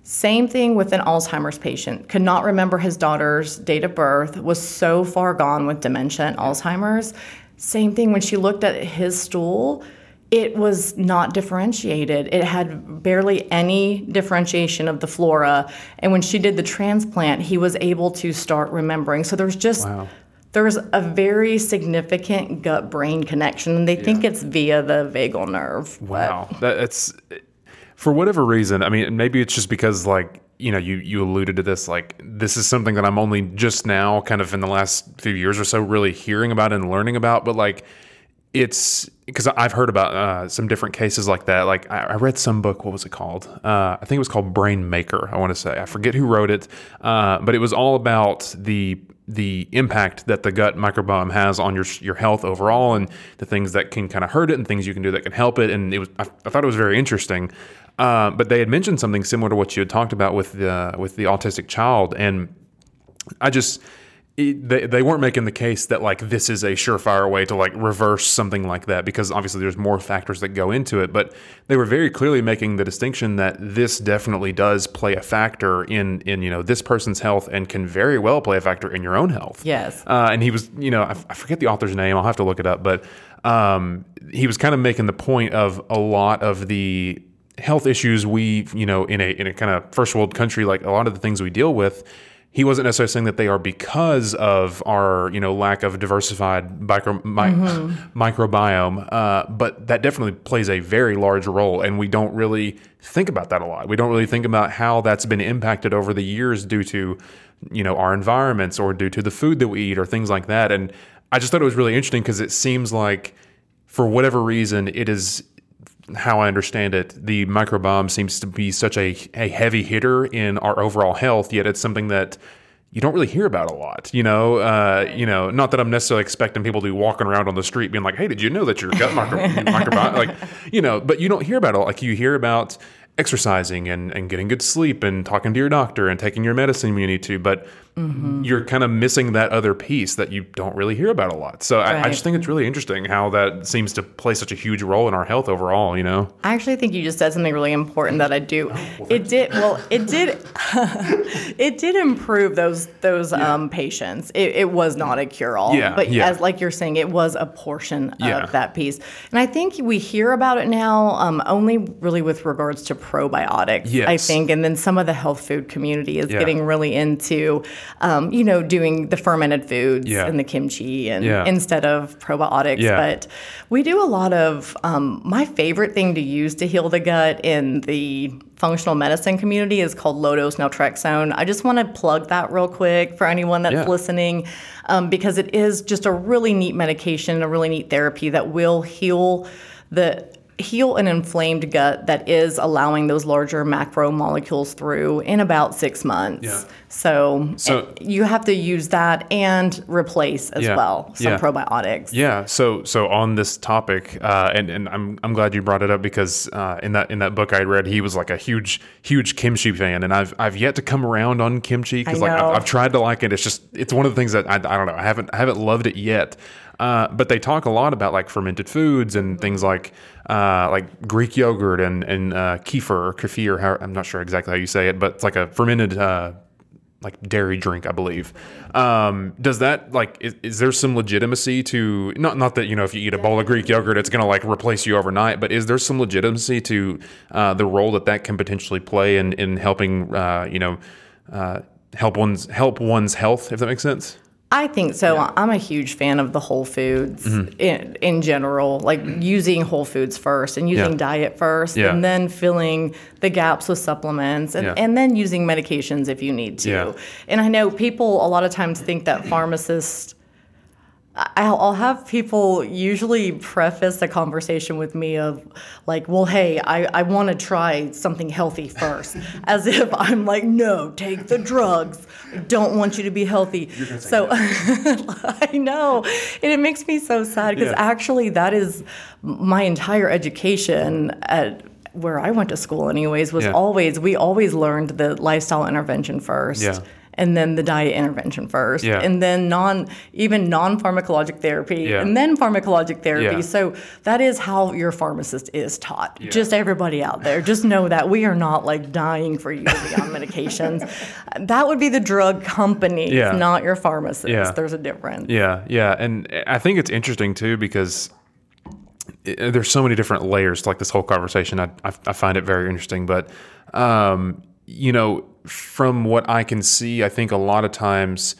same thing with an Alzheimer's patient. Could not remember his daughter's date of birth, was so far gone with dementia and Alzheimer's. Same thing when she looked at his stool, it was not differentiated. It had barely any differentiation of the flora. And when she did the transplant, he was able to start remembering. So there's just wow. there's a very significant gut brain connection. And they yeah. think it's via the vagal nerve. Wow. That's for whatever reason, I mean, maybe it's just because like you know you you alluded to this like this is something that I'm only just now kind of in the last few years or so really hearing about and learning about, but like it's because I've heard about uh, some different cases like that. Like I, I, read some book. What was it called? Uh, I think it was called Brain Maker. I want to say I forget who wrote it, uh, but it was all about the the impact that the gut microbiome has on your your health overall, and the things that can kind of hurt it, and things you can do that can help it. And it was I, I thought it was very interesting. Uh, but they had mentioned something similar to what you had talked about with the with the autistic child, and I just it, they they weren't making the case that like this is a surefire way to like reverse something like that because obviously there's more factors that go into it, but they were very clearly making the distinction that this definitely does play a factor in in you know this person's health and can very well play a factor in your own health. Yes. Uh, and he was you know I, I forget the author's name. I'll have to look it up, but um, he was kind of making the point of a lot of the health issues we, you know, in a in a kind of first world country, like a lot of the things we deal with, he wasn't necessarily saying that they are because of our, you know, lack of diversified micro, mi- mm-hmm. microbiome, uh, but that definitely plays a very large role, and we don't really think about that a lot. We don't really think about how that's been impacted over the years due to, you know, our environments or due to the food that we eat or things like that. And I just thought it was really interesting because it seems like, for whatever reason, it is how I understand it, the microbiome seems to be such a, a heavy hitter in our overall health, yet it's something that you don't really hear about a lot, you know. Uh, you know, not that I'm necessarily expecting people to be walking around on the street being like, "Hey, did you know that your gut micro- microbiome?" Like, you know, but you don't hear about it. Like you hear about exercising and, and getting good sleep and talking to your doctor and taking your medicine when you need to, but mm-hmm. you're kind of missing that other piece that you don't really hear about a lot. So right. I, I, just think it's really interesting how that seems to play such a huge role in our health overall, you know? I actually think you just said something really important that I do. Oh, it did, well, it did, it did improve those, those yeah. um, patients. It, it, was not a cure all, yeah, but yeah. as like you're saying, it was a portion of that piece. And I think we hear about it now um, only really with regards to probiotics, yes. I think. And then some of the health food community is getting really into um, you know, doing the fermented foods yeah. and the kimchi and yeah. instead of probiotics. Yeah. But we do a lot of um, my favorite thing to use to heal the gut in the functional medicine community is called low dose naltrexone. I just want to plug that real quick for anyone that's yeah. listening um, because it is just a really neat medication, a really neat therapy that will heal the heal an inflamed gut that is allowing those larger macromolecules through in about six months. Yeah. So, So- you have to use that and replace as Yeah. well some Yeah. probiotics. Yeah. So so on this topic, uh, and and I'm I'm glad you brought it up because uh, in that in that book I read, he was like a huge huge kimchi fan, and I've I've yet to come around on kimchi because like. I've, I've tried to like it. It's just it's one of the things that I, I don't know. I haven't I haven't loved it yet. Uh, but they talk a lot about like fermented foods and things like uh, like Greek yogurt and and uh, kefir or kefir. How, I'm not sure exactly how you say it, but it's like a fermented uh, like dairy drink, I believe. Um, does that like is, is there some legitimacy to not not that you know if you eat a bowl of Greek yogurt it's gonna like replace you overnight, but is there some legitimacy to uh, the role that that can potentially play in in helping uh, you know uh, help one's help one's health if that makes sense? I think so. I'm a huge fan of the whole foods Mm-hmm. in, in general, like using whole foods first and using Yeah. diet first, Yeah. and then filling the gaps with supplements, and, Yeah. and then using medications if you need to. Yeah. And I know people a lot of times think that pharmacists. I'll, I'll have people usually preface the conversation with me of like, well, hey, I, I want to try something healthy first, as if I'm like, no, take the drugs. I don't want you to be healthy. So I know, and it makes me so sad because Yeah. actually that is my entire education at where I went to school, anyways, was Yeah. always we always learned the lifestyle intervention first. Yeah. And then the diet intervention first, Yeah. and then non, even non-pharmacologic therapy, Yeah. and then pharmacologic therapy. Yeah. So that is how your pharmacist is taught. Just everybody out there, just know that we are not like dying for you to be on medications. That would be the drug company, not your pharmacist. There's a difference. Yeah, yeah, and I think it's interesting too because there's so many different layers to like this whole conversation. I I, I find it very interesting, but um, you know, from what I can see, I think a lot of times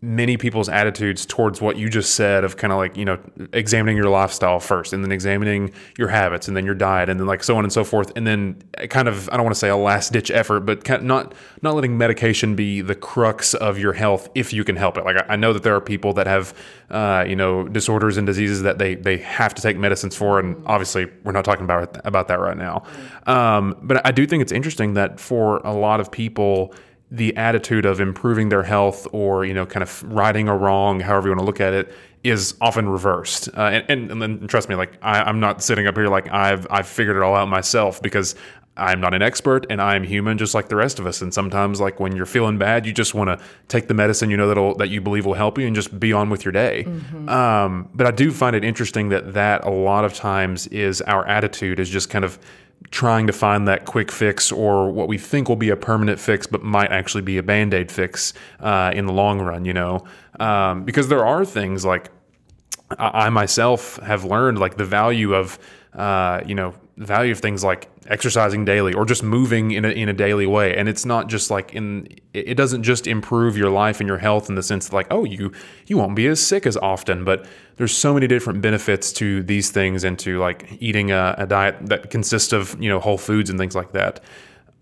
many people's attitudes towards what you just said of kind of like you know examining your lifestyle first and then examining your habits and then your diet and then like so on and so forth. And then kind of i don't want to say a last ditch effort but kind of not not letting medication be the crux of your health if you can help it. Like i, I know that there are people that have uh, you know disorders and diseases that they they have to take medicines for and obviously we're not talking about about that right now. Um, but i do think it's interesting that for a lot of people the attitude of improving their health or you know kind of righting a wrong however you want to look at it is often reversed. Uh, and, and, and then trust me like I, i'm not sitting up here like i've i've figured it all out myself because i'm not an expert and i'm human just like the rest of us. And sometimes like when you're feeling bad you just want to take the medicine you know that'll that you believe will help you and just be on with your day. Um, but i do find it interesting that that a lot of times is our attitude is just kind of trying to find that quick fix or what we think will be a permanent fix, but might actually be a band aid fix uh, in the long run, you know? Um, because there are things like I, myself have learned, like the value of, uh, you know, value of things like exercising daily or just moving in a, in a daily way. And it's not just like in, it doesn't just improve your life and your health in the sense that like, oh, you, you won't be as sick as often, but there's so many different benefits to these things and to like eating a, a diet that consists of, you know, whole foods and things like that.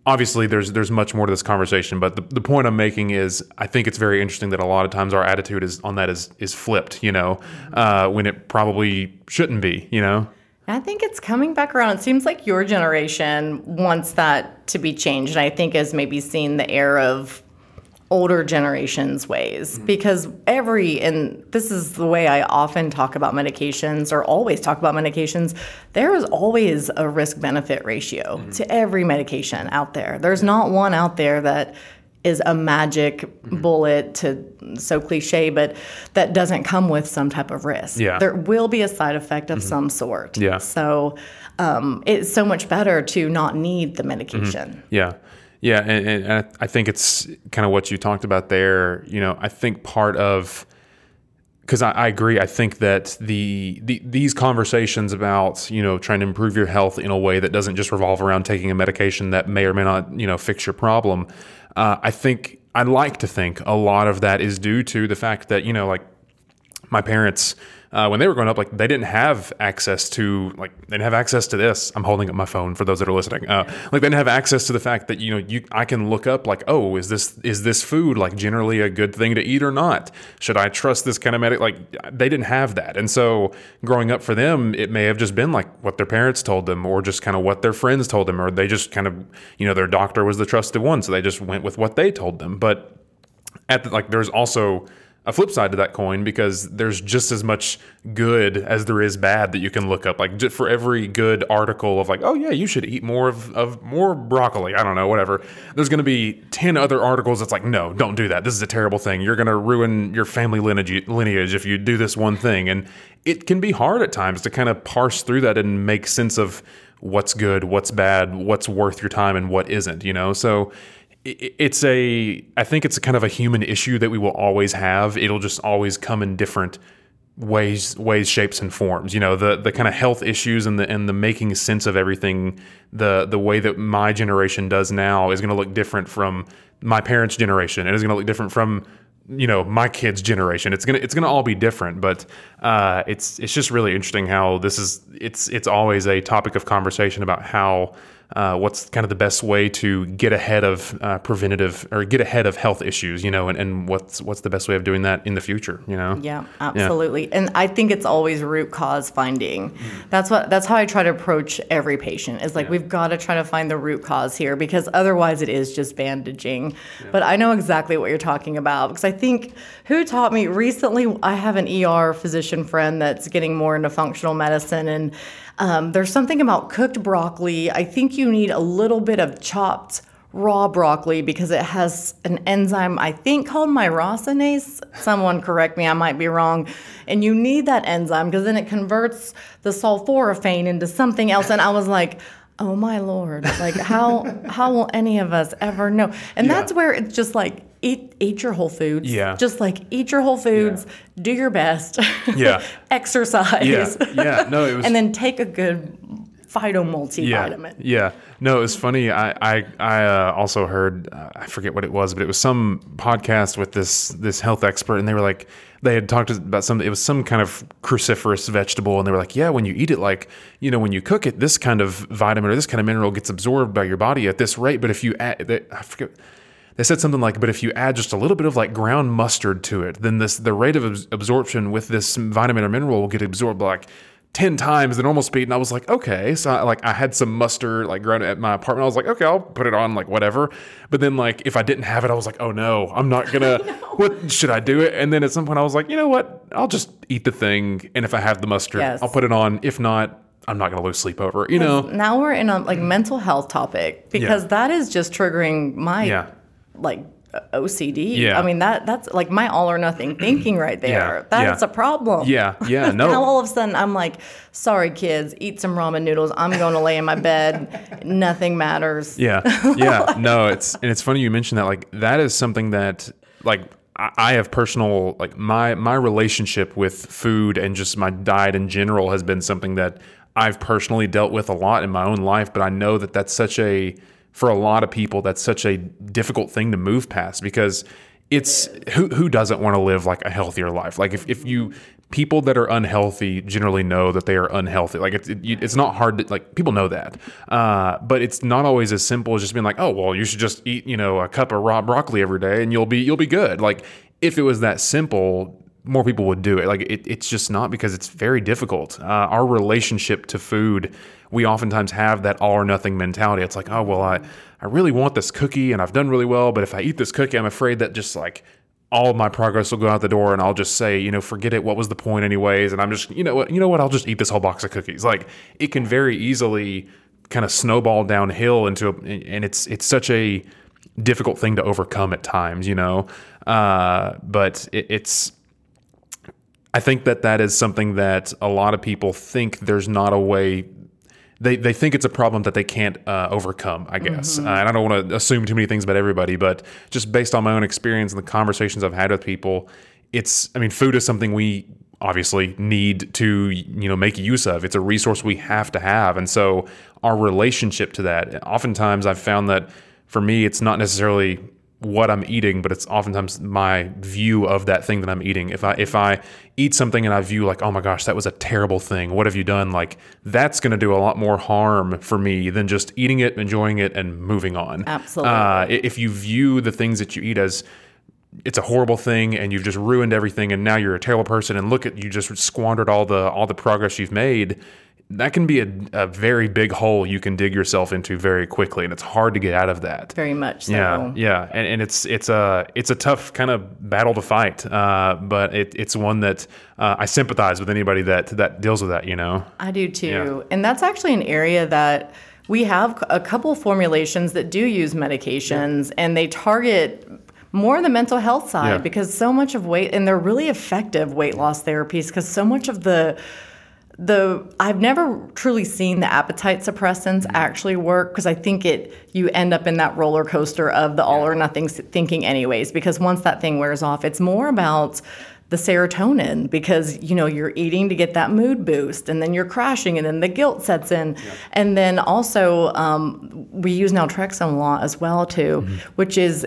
Obviously, there's there's much more to this conversation, but the, the point I'm making is I think it's very interesting that a lot of times our attitude is on that is is flipped, you know, uh, when it probably shouldn't be, you know. I think it's coming back around. It seems like your generation wants that to be changed. And I think has maybe seen the air of older generations' ways mm. because every, and this is the way I often talk about medications or always talk about medications, there is always a risk benefit ratio mm. to every medication out there. There's not one out there that is a magic mm-hmm. bullet to so cliche but that doesn't come with some type of risk Yeah. there will be a side effect of mm-hmm. some sort Yeah. so um, it's so much better to not need the mm-hmm. medication Yeah. Yeah. And, and I think it's kind of what you talked about there. You know, I think part of, because I, I agree, I think that the, the these conversations about, you know, trying to improve your health in a way that doesn't just revolve around taking a medication that may or may not, you know, fix your problem. Uh, I think, I like to think a lot of that is due to the fact that, you know, like, my parents uh, when they were growing up, like they didn't have access to like they didn't have access to this. I'm holding up my phone for those that are listening. Uh, like they didn't have access to the fact that you know you I can look up like oh is this is this food like generally a good thing to eat or not? Should I trust this kind of medic? Like they didn't have that, and so growing up for them, it may have just been like what their parents told them, or just kind of what their friends told them, or they just kind of you know their doctor was the trusted one, so they just went with what they told them. But at the, like there's also a flip side to that coin because there's just as much good as there is bad that you can look up. Like for every good article of like, oh yeah, you should eat more of, of more broccoli. I don't know, whatever. There's going to be ten other articles that's like, no, don't do that. This is a terrible thing. You're going to ruin your family lineage, lineage if you do this one thing. And it can be hard at times to kind of parse through that and make sense of what's good, what's bad, what's worth your time, and what isn't. You know, so it's a i think it's a kind of a human issue that we will always have. It'll just always come in different ways ways shapes and forms. You know the the kind of health issues and the and the making sense of everything the the way that my generation does now is going to look different from my parents generation. And is going to look different from you know my kids generation. It's gonna it's gonna all be different but uh, it's it's just really interesting how this is it's it's always a topic of conversation about how uh, what's kind of the best way to get ahead of uh, preventative or get ahead of health issues, you know, and, and what's what's the best way of doing that in the future, you know? Yeah, absolutely. Yeah. And I think it's always root cause finding. Mm-hmm. That's what that's how I try to approach every patient. Is like yeah. we've got to try to find the root cause here because otherwise it is just bandaging. Yeah. But I know exactly what you're talking about because I think who taught me recently I have an ER physician friend that's getting more into functional medicine and um, there's something about cooked broccoli. I think you need a little bit of chopped raw broccoli because it has an enzyme I think called myrosinase. Someone correct me, I might be wrong. And you need that enzyme because then it converts the sulforaphane into something else. And I was like, oh my lord, like how how will any of us ever know? And yeah. that's where it's just like eat eat your whole foods. Yeah. Just like eat your whole foods, yeah. do your best. Yeah. exercise. Yeah. Yeah. No, it was And then take a good phyto multivitamin. Yeah. yeah. No, it was funny. I I, I uh, also heard uh, I forget what it was, but it was some podcast with this this health expert, and they were like they had talked about some. It was some kind of cruciferous vegetable, and they were like, yeah, when you eat it, like you know, when you cook it, this kind of vitamin or this kind of mineral gets absorbed by your body at this rate. But if you add, I forget they said something like, but if you add just a little bit of like ground mustard to it, then this the rate of absorption with this vitamin or mineral will get absorbed like 10 times the normal speed. And I was like, okay. So I, like I had some mustard like ground at my apartment. I was like, okay, I'll put it on like whatever. But then like if I didn't have it, I was like, oh no, I'm not gonna what should I do it? And then at some point I was like, you know what? I'll just eat the thing. And if I have the mustard, yes. I'll put it on. If not, I'm not going to lose sleep over, you know. Now we're in a like mental health topic because yeah. that is just triggering my yeah like OCD. Yeah. I mean that that's like my all or nothing thinking right there. Yeah. That's yeah. a problem. Yeah. Yeah. No. now all of a sudden I'm like, sorry kids, eat some ramen noodles. I'm going to lay in my bed. Nothing matters. Yeah. Yeah. no, it's and it's funny you mentioned that. Like that is something that like I have personal like my my relationship with food and just my diet in general has been something that I've personally dealt with a lot in my own life, but I know that that's such a for a lot of people that's such a difficult thing to move past because it's who who doesn't want to live like a healthier life? Like if, if you people that are unhealthy generally know that they are unhealthy. Like it's it, it's not hard to like people know that. Uh, but it's not always as simple as just being like oh well you should just eat you know a cup of raw broccoli every day and you'll be you'll be good. Like if it was that simple more people would do it like it, it's just not because it's very difficult uh, our relationship to food we oftentimes have that all or nothing mentality. It's like, oh, well, I, I really want this cookie and I've done really well, but if I eat this cookie, I'm afraid that just like all my progress will go out the door and I'll just say, you know, forget it. What was the point anyways? And I'm just, you know what, you know what? I'll just eat this whole box of cookies. Like it can very easily kind of snowball downhill into, a, and it's, it's such a difficult thing to overcome at times, you know? Uh, but it, it's, I think that that is something that a lot of people think there's not a way they, they think it's a problem that they can't uh, overcome, I guess. Mm-hmm. Uh, and I don't want to assume too many things about everybody, but just based on my own experience and the conversations I've had with people, it's, I mean, food is something we obviously need to, you know, make use of. It's a resource we have to have. And so our relationship to that, oftentimes I've found that for me, it's not necessarily what I'm eating, but it's oftentimes my view of that thing that I'm eating. If I if I eat something and I view like, oh my gosh, that was a terrible thing. What have you done? Like that's going to do a lot more harm for me than just eating it, enjoying it, and moving on. Absolutely. Uh, if you view the things that you eat as it's a horrible thing and you've just ruined everything and now you're a terrible person and look at you just squandered all the all the progress you've made that can be a, a very big hole you can dig yourself into very quickly and it's hard to get out of that Very much so. yeah yeah and, and it's it's a it's a tough kind of battle to fight uh, but it, it's one that uh, I sympathize with anybody that that deals with that you know I do too. Yeah. And that's actually an area that we have a couple formulations that do use medications and they target more the mental health side Yeah. because so much of weight and they're really effective weight loss therapies because so much of the the I've never truly seen the appetite suppressants actually work because I think it you end up in that roller coaster of the all or nothing thinking anyways because once that thing wears off it's more about the serotonin because you know you're eating to get that mood boost and then you're crashing and then the guilt sets in. And then also um, we use naltrexone a lot as well too which is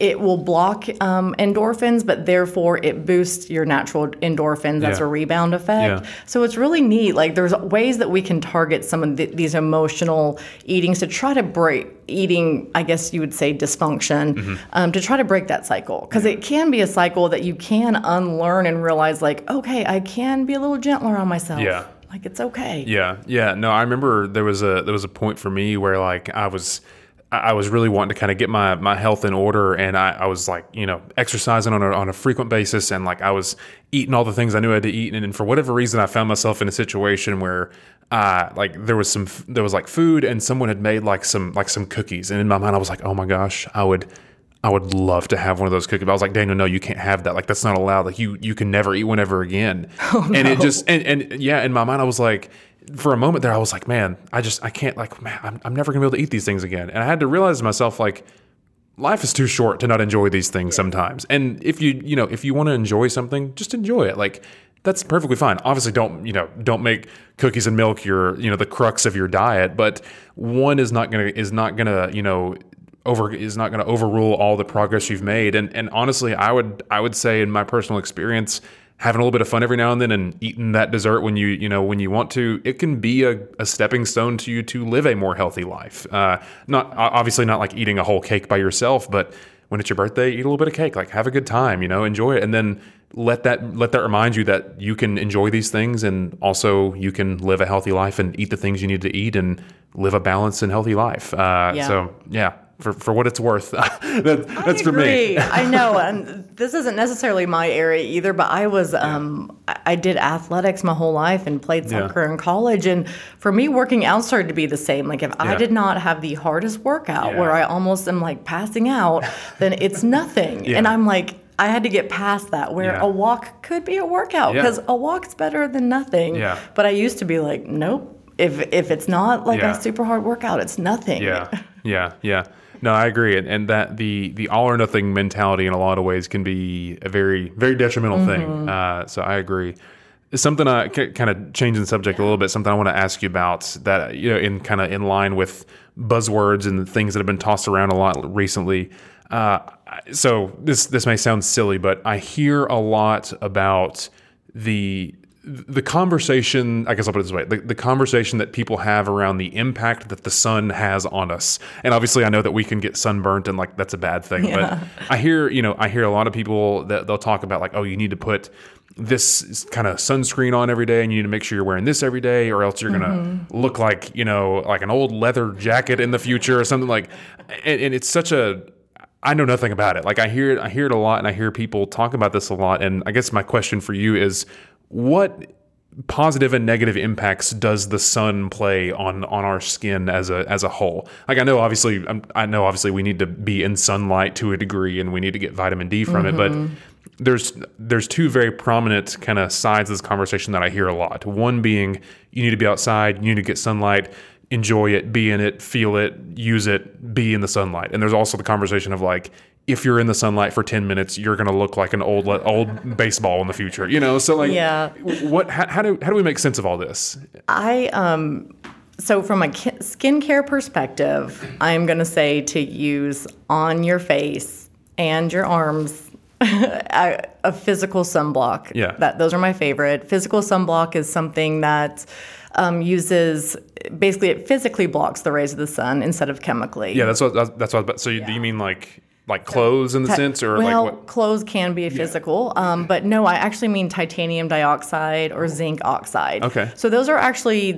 it, will block um, endorphins but therefore it boosts your natural endorphins as Yeah. a rebound effect Yeah. so it's really neat. Like there's ways that we can target some of th- these emotional eatings to try to break eating. I guess you would say dysfunction Mm-hmm. um, to try to break that cycle because it can be a cycle that you can unlearn and realize like, okay, I can be a little gentler on myself. Yeah. Like it's okay. Yeah, yeah. No, I remember there was a there was a point for me where like I was I was really wanting to kind of get my my health in order, and I, I was like you know exercising on a on a frequent basis, and like I was eating all the things I knew I had to eat, and, and for whatever reason, I found myself in a situation where. Uh, like there was some, there was like food, and someone had made like some, like some cookies, and in my mind, I was like, "Oh my gosh, I would, I would love to have one of those cookies. But I was like, Daniel, no, you can't have that. Like that's not allowed. Like you you can never eat one ever again. Oh, and it just and, and yeah, in my mind I was like for a moment there I was like, man, I just I can't like man, I'm, I'm never gonna be able to eat these things again. And I had to realize to myself like life is too short to not enjoy these things sometimes. And if you you know if you want to enjoy something, just enjoy it. Like that's perfectly fine. Obviously, don't you know? Don't make cookies and milk your you know the crux of your diet. But one is not gonna is not gonna you know over is not going to overrule all the progress you've made. And and honestly, I would I would say in my personal experience, having a little bit of fun every now and then and eating that dessert when you you know when you want to, it can be a, a stepping stone to you to live a more healthy life. Uh, not obviously not like eating a whole cake by yourself, but when it's your birthday, eat a little bit of cake. Like have a good time, you know, enjoy it, and then let that let that remind you that you can enjoy these things and also you can live a healthy life and eat the things you need to eat and live a balanced and healthy life. Uh, Yeah. So yeah, for, for what it's worth, that, that's for me. I know, and this isn't necessarily my area either. But I was, um, I did athletics my whole life and played Yeah. soccer in college, and for me, working out started to be the same. Like if I did not have the hardest workout, Yeah. where I almost am like passing out, then it's nothing. Yeah. And I'm like. I had to get past that where Yeah. a walk could be a workout Yeah. because a walk's better than nothing. Yeah. But I used to be like, nope. If if it's not like Yeah. a super hard workout, it's nothing. Yeah, yeah, yeah. No, I agree, and, and that the the all or nothing mentality in a lot of ways can be a very very detrimental thing. Uh, so I agree. Something I kind of changing the subject a little bit. Something I want to ask you about that you know in kind of in line with buzzwords and things that have been tossed around a lot recently. Uh, so this this may sound silly, but I hear a lot about the the conversation i guess i'll put it this way the, the conversation that people have around the impact that the sun has on us and obviously i know that we can get sunburnt and like that's a bad thing Yeah. but i hear you know i hear a lot of people that they'll talk about like oh you need to put this kind of sunscreen on every day and you need to make sure you're wearing this every day or else you're gonna mm-hmm. look like you know like an old leather jacket in the future or something like and, and it's such a I know nothing about it. Like I hear it, I hear it a lot, and I hear people talk about this a lot. And I guess my question for you is, what positive and negative impacts does the sun play on on our skin as a as a whole? Like I know, obviously, um, I'm, know obviously we need to be in sunlight to a degree, and we need to get vitamin D from it, but. Mm-hmm. There's there's two very prominent kind of sides of this conversation that I hear a lot. One being you need to be outside, you need to get sunlight, enjoy it, be in it, feel it, use it, be in the sunlight. And there's also the conversation of like, if you're in the sunlight for 10 minutes, you're going to look like an old old baseball in the future, you know? So like, Yeah. what, how, how do, how do we make sense of all this? I um so from a ki- skincare perspective, I'm going to say to use on your face and your arms. a a physical sunblock. Yeah. That those are my favorite. Physical sunblock is something that um, uses basically it physically blocks the rays of the sun instead of chemically. Yeah, that's what that's what. So you, do you mean like like clothes in the sense, or well, like what? clothes can be physical, um, but no, I actually mean titanium dioxide or zinc oxide. Okay. So those are actually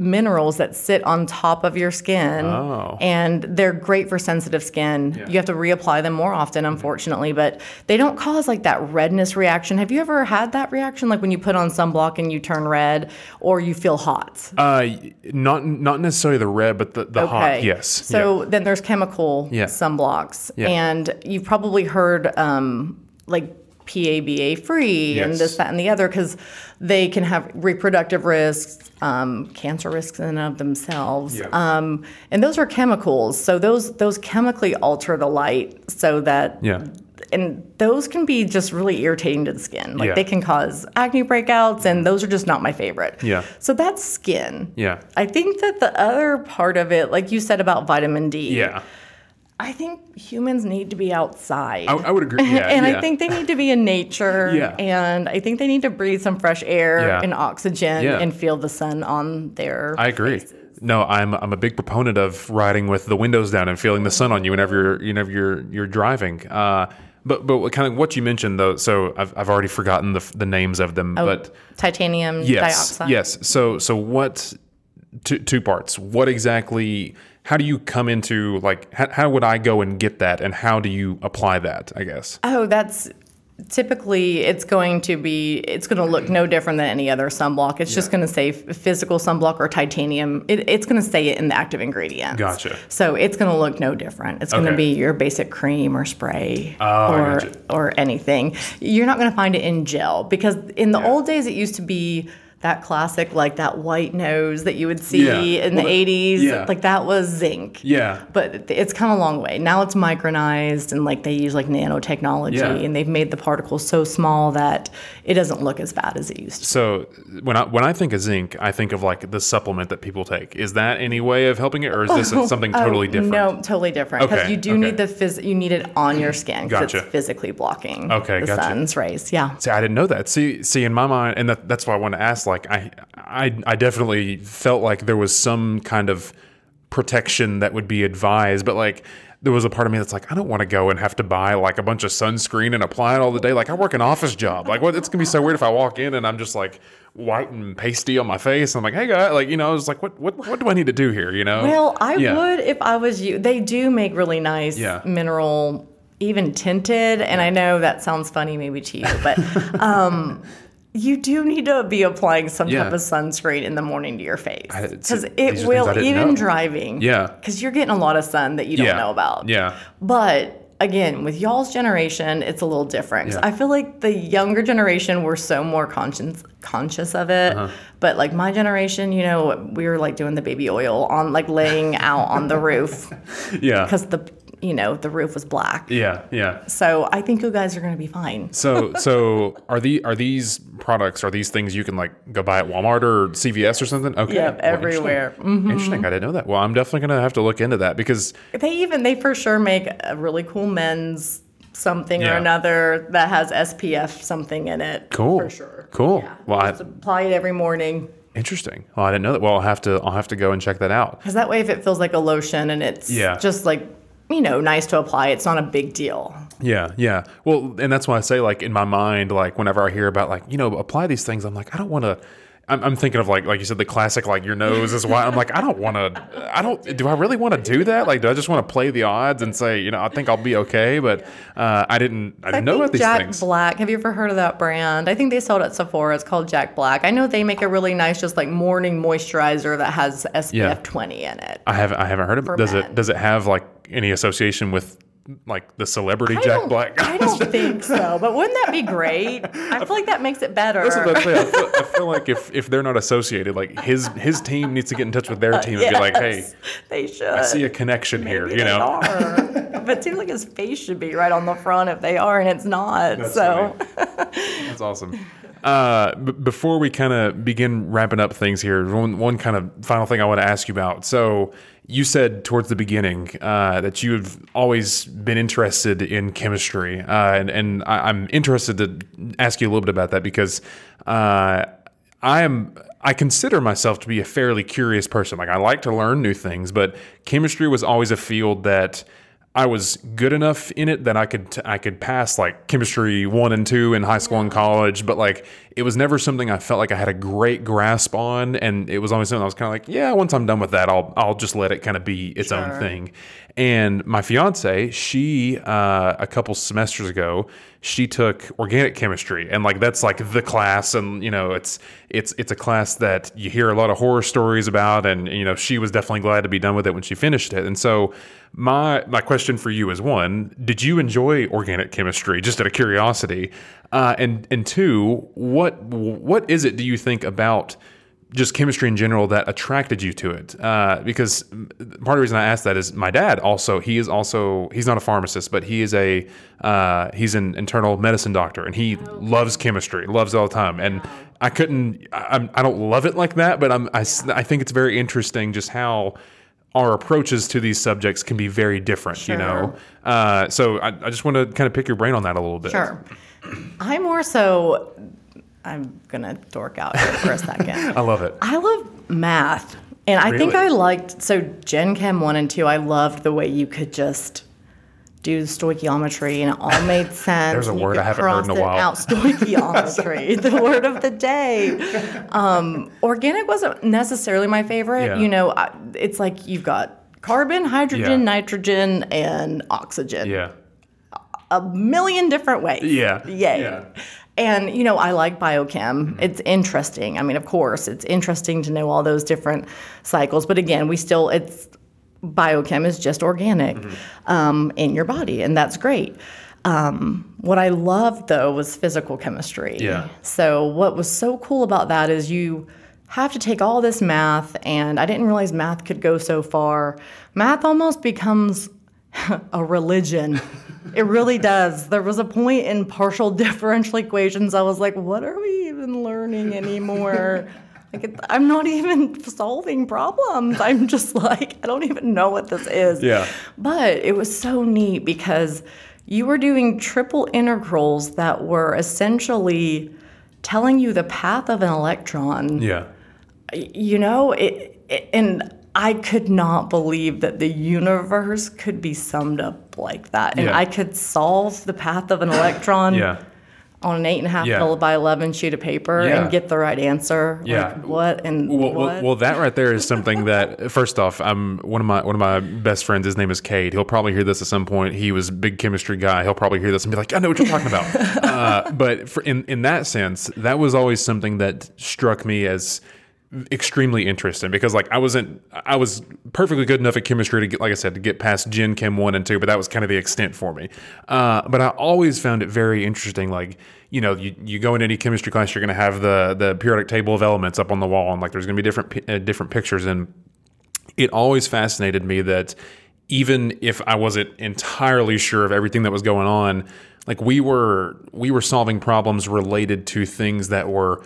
minerals that sit on top of your skin, Oh. and they're great for sensitive skin. You have to reapply them more often, unfortunately, but they don't cause like that redness reaction. Have you ever had that reaction, like when you put on sunblock and you turn red, or you feel hot? Uh, not not necessarily the red, but the, the hot. Yes. So then there's chemical Yeah. sunblocks, Yeah. and you've probably heard um, like PABA free and Yes. this, that, and the other because they can have reproductive risks, um, cancer risks in and of themselves, Yeah. um, and those are chemicals. So those those chemically alter the light so that Yeah. and those can be just really irritating to the skin. Like Yeah. they can cause acne breakouts, and those are just not my favorite. Yeah. So that's skin. Yeah. I think that the other part of it, like you said about vitamin D, Yeah. I think humans need to be outside. I, I would agree. Yeah. and yeah. I think they need to be in nature. Yeah. And I think they need to breathe some fresh air Yeah. and oxygen and feel the sun on their. I agree. No, I'm I'm a big proponent of riding with the windows down and feeling the sun on you whenever you're whenever you're you're driving. Uh, but but what kind of what you mentioned though, so I've, I've already forgotten the the names of them. but titanium yes, dioxide. yes. So so what? Two two parts. What exactly? How do you come into like? How, how would I go and get that? And how do you apply that? I guess. Oh, that's typically it's going to be it's going to look no different than any other sunblock. It's just going to say physical sunblock or titanium. It, it's going to say it in the active ingredients. Gotcha. So it's going to look no different. It's going Okay. to be your basic cream or spray Oh, or gotcha. or anything. You're not going to find it in gel because in the old days it used to be that classic like that white nose that you would see Yeah. in Well, the 80s yeah. like that was zinc Yeah. but it's come a long way. Now it's micronized and like they use like nanotechnology Yeah. and they've made the particles so small that it doesn't look as bad as it used to. So when I when I think of zinc, I think of like the supplement that people take. Is that any way of helping it, or is this oh, something oh, totally Oh, different? No, totally different. Because Okay, you do okay. need the phys- you need it on your skin because Gotcha. it's physically blocking Okay, the gotcha. sun's rays. Yeah. See, I didn't know that. See, see, in my mind, and that, that's why I want to ask. Like, I, I, I definitely felt like there was some kind of protection that would be advised, but like, there was a part of me that's like, I don't want to go and have to buy like a bunch of sunscreen and apply it all the day. Like, I work an office job. Like, what? It's gonna be so weird if I walk in and I'm just like white and pasty on my face. I'm like, hey, guy, like, you know, I was like, what, what, what do I need to do here? You know? Well, I Yeah. would if I was you. They do make really nice Yeah. mineral, even tinted. And I know that sounds funny maybe to you, but um, you do need to be applying some Yeah. type of sunscreen in the morning to your face because it will even know. driving. Yeah. because you're getting a lot of sun that you don't Yeah. know about. Yeah. But again, with y'all's generation, it's a little different Yeah. I feel like the younger generation were so more conscious conscious of it. Uh-huh. But like my generation, you know, we were like doing the baby oil on like laying out on the roof Yeah. because the you know the roof was black. Yeah. Yeah. So I think you guys are going to be fine. So so are the are these products are these things you can like go buy at Walmart or CVS or something? Okay. Yep, Well, everywhere. Mm-hmm. Interesting. Interesting. I didn't know that. Well, I'm definitely gonna have to look into that because They even they for sure make a really cool men's something Yeah. or another that has SPF something in it. cool. For sure. Cool. Yeah. Well, I, apply it every morning. interesting. Well, I didn't know that. Well, I'll have to I'll have to go and check that out. Because that way, if it feels like a lotion and it's Yeah. just like, you know, nice to apply, it's not a big deal. Yeah, yeah. Well, and that's why I say, like, in my mind, like, whenever I hear about, like, you know, apply these things, I'm like, I don't want to. I'm, I'm thinking of like, like you said, the classic, like your nose is white. I'm like, I don't want to. I don't. Do I really want to do that? Like, do I just want to play the odds and say, you know, I think I'll be okay? But uh, I didn't. I I didn't know think about these Jack things. Black. Have you ever heard of that brand? I think they sell it at Sephora. It's called Jack Black. I know they make a really nice, just like morning moisturizer that has SPF Yeah. 20 in it. I haven't. I haven't heard of it. Does men. it? Does it have like any association with like the celebrity I Jack Black? I don't think so, but wouldn't that be great? I feel like that makes it better. That's what. I feel, I feel like if, if they're not associated, like his his team needs to get in touch with their uh, team and be like, hey, they should. I see a connection here. You know. are. but it seems like his face should be right on the front if they are, and it's not. so That's awesome. Uh, b- before we kind of begin wrapping up things here, one, one kind of final thing I want to ask you about. So, you said towards the beginning uh, that you've always been interested in chemistry, uh, and, and I, am interested to ask you a little bit about that because uh, I am I consider myself to be a fairly curious person. Like I like to learn new things, but chemistry was always a field that I was good enough in it that I could I could pass like chemistry one and two in high school and college, but like it was never something I felt like I had a great grasp on, and it was always something I was kind of like, yeah, once I'm done with that, I'll I'll just let it kind of be its sure. own thing. And my fiance, she uh, a couple semesters ago, she took organic chemistry, and like that's like the class, and you know it's it's it's a class that you hear a lot of horror stories about, and you know she was definitely glad to be done with it when she finished it, and so my my question for you is one: Did you enjoy organic chemistry? Just out of curiosity, uh, and and two, what what is it do you think about just chemistry in general that attracted you to it? Uh, because part of the reason I asked that is my dad also he is also he's not a pharmacist, but he is a uh, he's an internal medicine doctor, and he okay. loves chemistry, loves it all the time, and. I couldn't. I, I don't love it like that, but I'm. I, I think it's very interesting just how our approaches to these subjects can be very different, sure. you know? Uh, so I, I just want to kind of pick your brain on that a little bit. Sure. I more so, I'm going to dork out here for a second. I love it. I love math. And I really? think I liked, so Gen Chem 1 and 2, I loved the way you could just do stoichiometry and it all made sense. There's a word I haven't heard in a while. Out stoichiometry, the word of the day. Um, organic wasn't necessarily my favorite. Yeah. You know, I, it's like you've got carbon, hydrogen, yeah. nitrogen, and oxygen. Yeah. A million different ways. Yeah. Yay. Yeah. And, you know, I like biochem. Mm-hmm. It's interesting. I mean, of course, it's interesting to know all those different cycles. But again, we still, it's biochem is just organic mm-hmm. um, in your body, and that's great. Um, what I loved though was physical chemistry. Yeah. So what was so cool about that is you have to take all this math, and I didn't realize math could go so far. Math almost becomes a religion. it really does. There was a point in partial differential equations I was like, what are we even learning anymore? Like it, I'm not even solving problems. I'm just like I don't even know what this is. Yeah. But it was so neat because you were doing triple integrals that were essentially telling you the path of an electron. Yeah. You know, it, it and I could not believe that the universe could be summed up like that. And yeah. I could solve the path of an electron. yeah on an eight and a half yeah. by eleven sheet of paper yeah. and get the right answer. Yeah. Like what and well, what? Well, well, that right there is something that first off, I'm one of my one of my best friends. His name is Cade. He'll probably hear this at some point. He was a big chemistry guy. He'll probably hear this and be like, I know what you're talking about. uh, but for, in in that sense, that was always something that struck me as extremely interesting because like I wasn't I was perfectly good enough at chemistry to get like I said to get past Gen Chem one and two, but that was kind of the extent for me. Uh, but I always found it very interesting. Like you know, you, you go in any chemistry class, you're going to have the the periodic table of elements up on the wall, and like there's going to be different uh, different pictures. And it always fascinated me that even if I wasn't entirely sure of everything that was going on, like we were we were solving problems related to things that were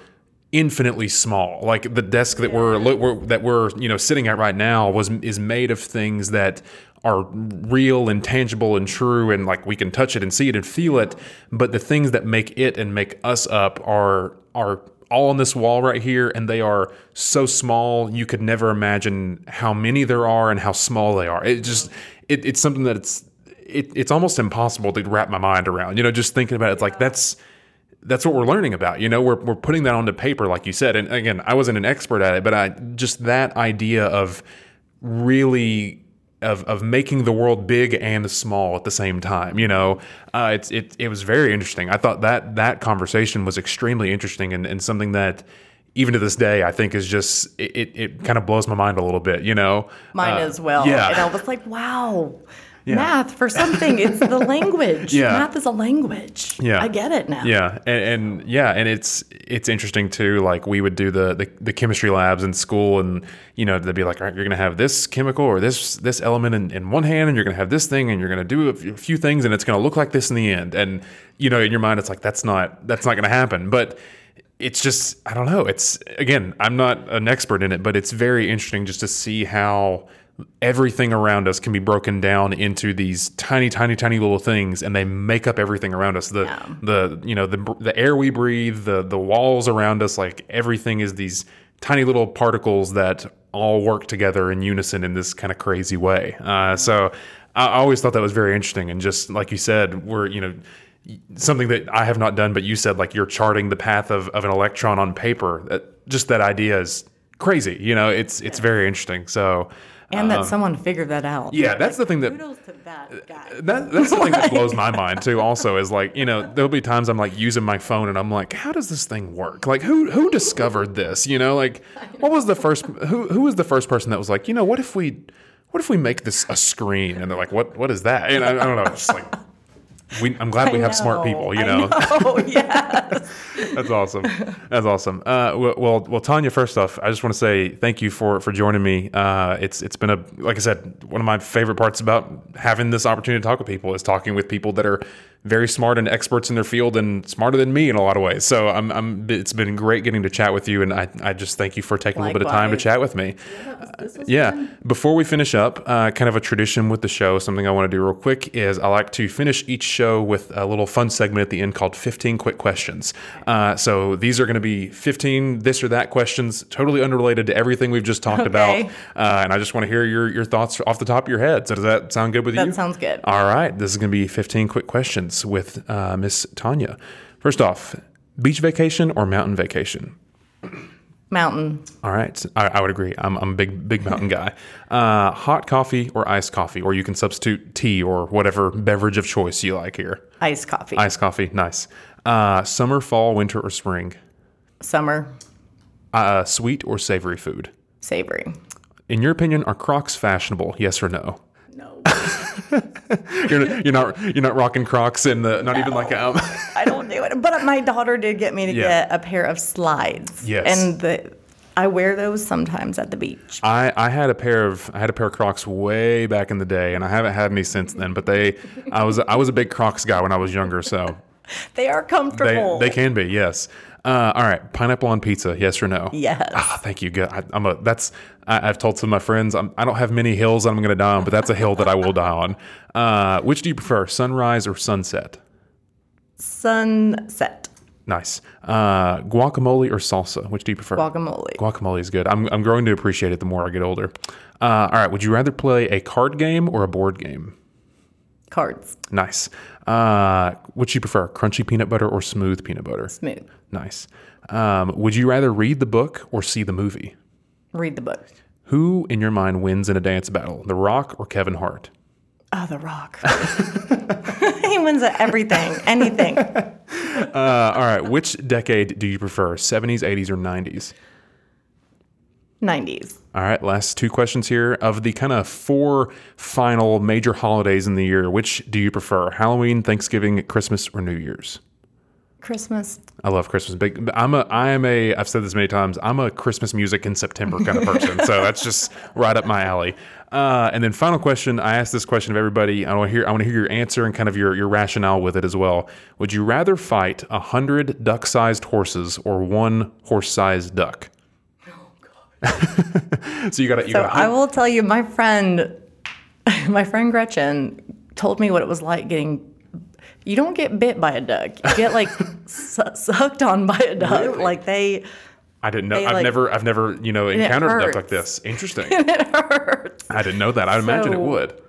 infinitely small. Like the desk that we're, we're, that we're you know sitting at right now was is made of things that are real and tangible and true and like we can touch it and see it and feel it. But the things that make it and make us up are are all on this wall right here and they are so small you could never imagine how many there are and how small they are. It just it, it's something that it's it, it's almost impossible to wrap my mind around. You know, just thinking about it, it's like that's that's what we're learning about. You know, we're, we're putting that onto paper, like you said. And again, I wasn't an expert at it, but I just that idea of really of, of making the world big and small at the same time. You know, uh, it's it it was very interesting. I thought that that conversation was extremely interesting and, and something that even to this day, I think is just it, it, it kind of blows my mind a little bit. You know, mine uh, as well. Yeah, and I was like, wow yeah. math for something. It's the language. Yeah. Math is a language. Yeah. I get it now. Yeah. And, and, yeah, and it's it's interesting too. Like we would do the, the, the chemistry labs in school and you know, they'd be like, all right, you're gonna have this chemical or this this element in, in one hand and you're gonna have this thing and you're gonna do a few things and it's gonna look like this in the end. And you know, in your mind it's like that's not that's not gonna happen. But it's just I don't know. It's again, I'm not an expert in it, but it's very interesting just to see how everything around us can be broken down into these tiny tiny tiny little things and they make up everything around us the Yeah. the you know the the air we breathe the the walls around us like everything is these tiny little particles that all work together in unison in this kind of crazy way uh, so I always thought that was very interesting and just like you said we're you know something that I have not done, but you said like you're charting the path of, of an electron on paper. That, just that idea is crazy. You know, it's it's very interesting. So And that uh-huh. someone figured that out. yeah, that's the thing that Kudos to that guy. that, that's the thing that blows my mind too. Also, is like you know there'll be times I'm like using my phone and I'm like, how does this thing work? Like who who discovered this? You know, like what was the first who who was the first person that was like, you know, what if we what if we make this a screen? And they're like, what what is that? And I, I don't know. Just like we, I'm glad we have smart people. You know. Oh yeah. That's awesome. That's awesome. Uh, well, well, well, Tanya. First off, I just want to say thank you for for joining me. Uh, it's it's been a like I said, one of my favorite parts about having this opportunity to talk with people is talking with people that are very smart and experts in their field and smarter than me in a lot of ways. So I'm, I'm it's been great getting to chat with you, and I, I just thank you for taking a little bit of time to chat with me. Yeah. Before we finish up, uh, kind of a tradition with the show, something I want to do real quick is I like to finish each show with a little fun segment at the end called 15 Quick Questions. Uh, so these are going to be 15 this or that questions, totally unrelated to everything we've just talked about. Okay. Uh, and I just want to hear your, your thoughts off the top of your head. So does that sound good with you? That sounds good. All right. This is going to be 15 quick questions with uh, Miss Tanya. First off, beach vacation or mountain vacation? Mountain. All right, I, I would agree. I'm, I'm a big, big mountain guy. Uh, hot coffee or iced coffee, or you can substitute tea or whatever beverage of choice you like here. Iced coffee. Iced coffee, nice. Uh, summer, fall, winter, or spring. Summer. Uh, sweet or savory food. Savory. In your opinion, are Crocs fashionable? Yes or no? No. You're, you're not you're not rocking Crocs in the not even like um. I don't do it. But my daughter did get me to Yeah. get a pair of slides. Yes. And the I wear those sometimes at the beach. I, I had a pair of I had a pair of Crocs way back in the day, and I haven't had any since then. But they, I was I was a big Crocs guy when I was younger, so They are they comfortable. they can be yes. Uh, all right, pineapple on pizza, yes or no? Yes. Ah, thank you. Good. I, I'm a that's I, I've told some of my friends I'm, I don't have many hills I'm going to die on, but that's a hill that I will die on. Uh, which do you prefer, sunrise or sunset? Sunset. Nice. Uh, guacamole or salsa? Which do you prefer? Guacamole. Guacamole is good. I'm, I'm growing to appreciate it the more I get older. Uh, all right. Would you rather play a card game or a board game? Cards. Nice. Uh, which you prefer, crunchy peanut butter or smooth peanut butter? Smooth. Nice. Um, would you rather read the book or see the movie? Read the book. Who, in your mind, wins in a dance battle, The Rock or Kevin Hart? Oh, The Rock. he wins at everything, anything. Uh, all right. Which decade do you prefer, 70s, 80s, or 90s? 90s. All right, last two questions here. Of the kind of four final major holidays in the year, which do you prefer? Halloween, Thanksgiving, Christmas, or New Year's? Christmas. I love Christmas. Big. I'm a. I am a. I've said this many times. I'm a Christmas music in September kind of person. so that's just right up my alley. Uh, and then final question. I asked this question of everybody. I want to hear. I want to hear your answer and kind of your your rationale with it as well. Would you rather fight a hundred duck-sized horses or one horse-sized duck? so you got to. You So got. I will tell you, my friend, my friend Gretchen told me what it was like getting. You don't get bit by a duck. You get like su- sucked on by a duck. Really? Like they, I didn't know. they, I've like- never. I've never. You know, encountered a duck like this. Interesting. it hurts. I didn't know that. I imagine it would.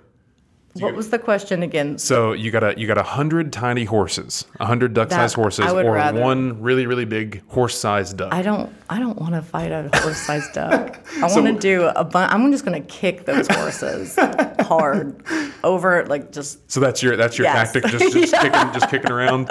What was the question again? So you got a you got a hundred tiny horses, a hundred duck-sized That- horses, or rather- one really really big horse-sized duck. I don't. I don't want to fight a horse-sized duck. I want to do a bunch. I'm just going to kick those horses hard over, like just. so that's your that's your Yes. tactic, just just kicking just kicking around.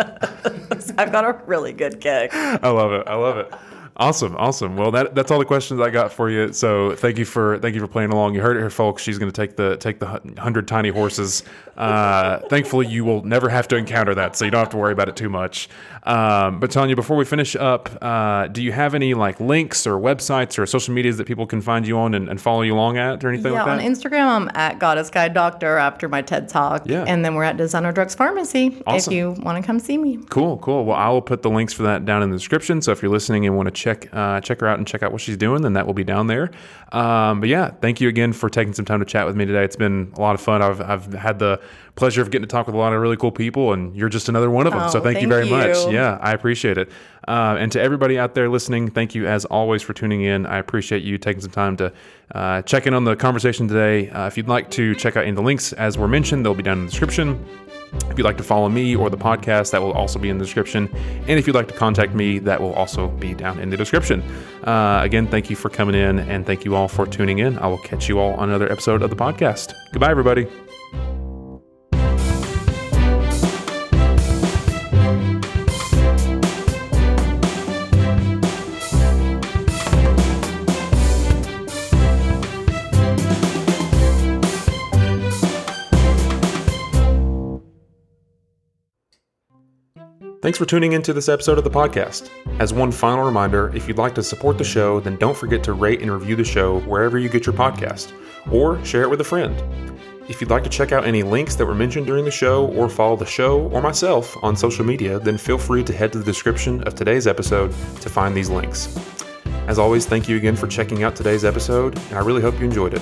I've got a really good kick. I love it. I love it. Awesome, awesome. Well, that that's all the questions I got for you. So thank you for thank you for playing along. You heard it here, folks. She's going to take the take the hundred tiny horses. Uh, thankfully, you will never have to encounter that, so you don't have to worry about it too much. Um, but Tanya, before we finish up, uh, do you have any like links or websites or social medias that people can find you on and, and follow you along at or anything yeah, like that? Yeah, on? Instagram, I'm at Goddess Guide Doctor after my TED Talk. Yeah. And then we're at Designer Drugs Pharmacy Awesome. if you want to come see me. Cool, cool. Well, I will put the links for that down in the description. So if you're listening and want to check uh, check her out and check out what she's doing, then that will be down there. Um, but yeah, thank you again for taking some time to chat with me today. It's been a lot of fun. I've, I've had the pleasure of getting to talk with a lot of really cool people, and you're just another one of them. Oh, so thank, you thank very much. Yeah, I appreciate it. Uh, and to everybody out there listening, thank you as always for tuning in. I appreciate you taking some time to uh, check in on the conversation today. Uh, if you'd like to check out any of the links as were mentioned, they'll be down in the description. If you'd like to follow me or the podcast, that will also be in the description. And if you'd like to contact me, that will also be down in the description. Uh, again, thank you for coming in and thank you all for tuning in. I will catch you all on another episode of the podcast. Goodbye, everybody. Thanks for tuning into this episode of the podcast. As one final reminder, if you'd like to support the show, then don't forget to rate and review the show wherever you get your podcast, or share it with a friend. If you'd like to check out any links that were mentioned during the show, or follow the show or myself on social media, then feel free to head to the description of today's episode to find these links. As always, thank you again for checking out today's episode, and I really hope you enjoyed it.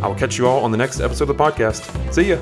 I will catch you all on the next episode of the podcast. See ya!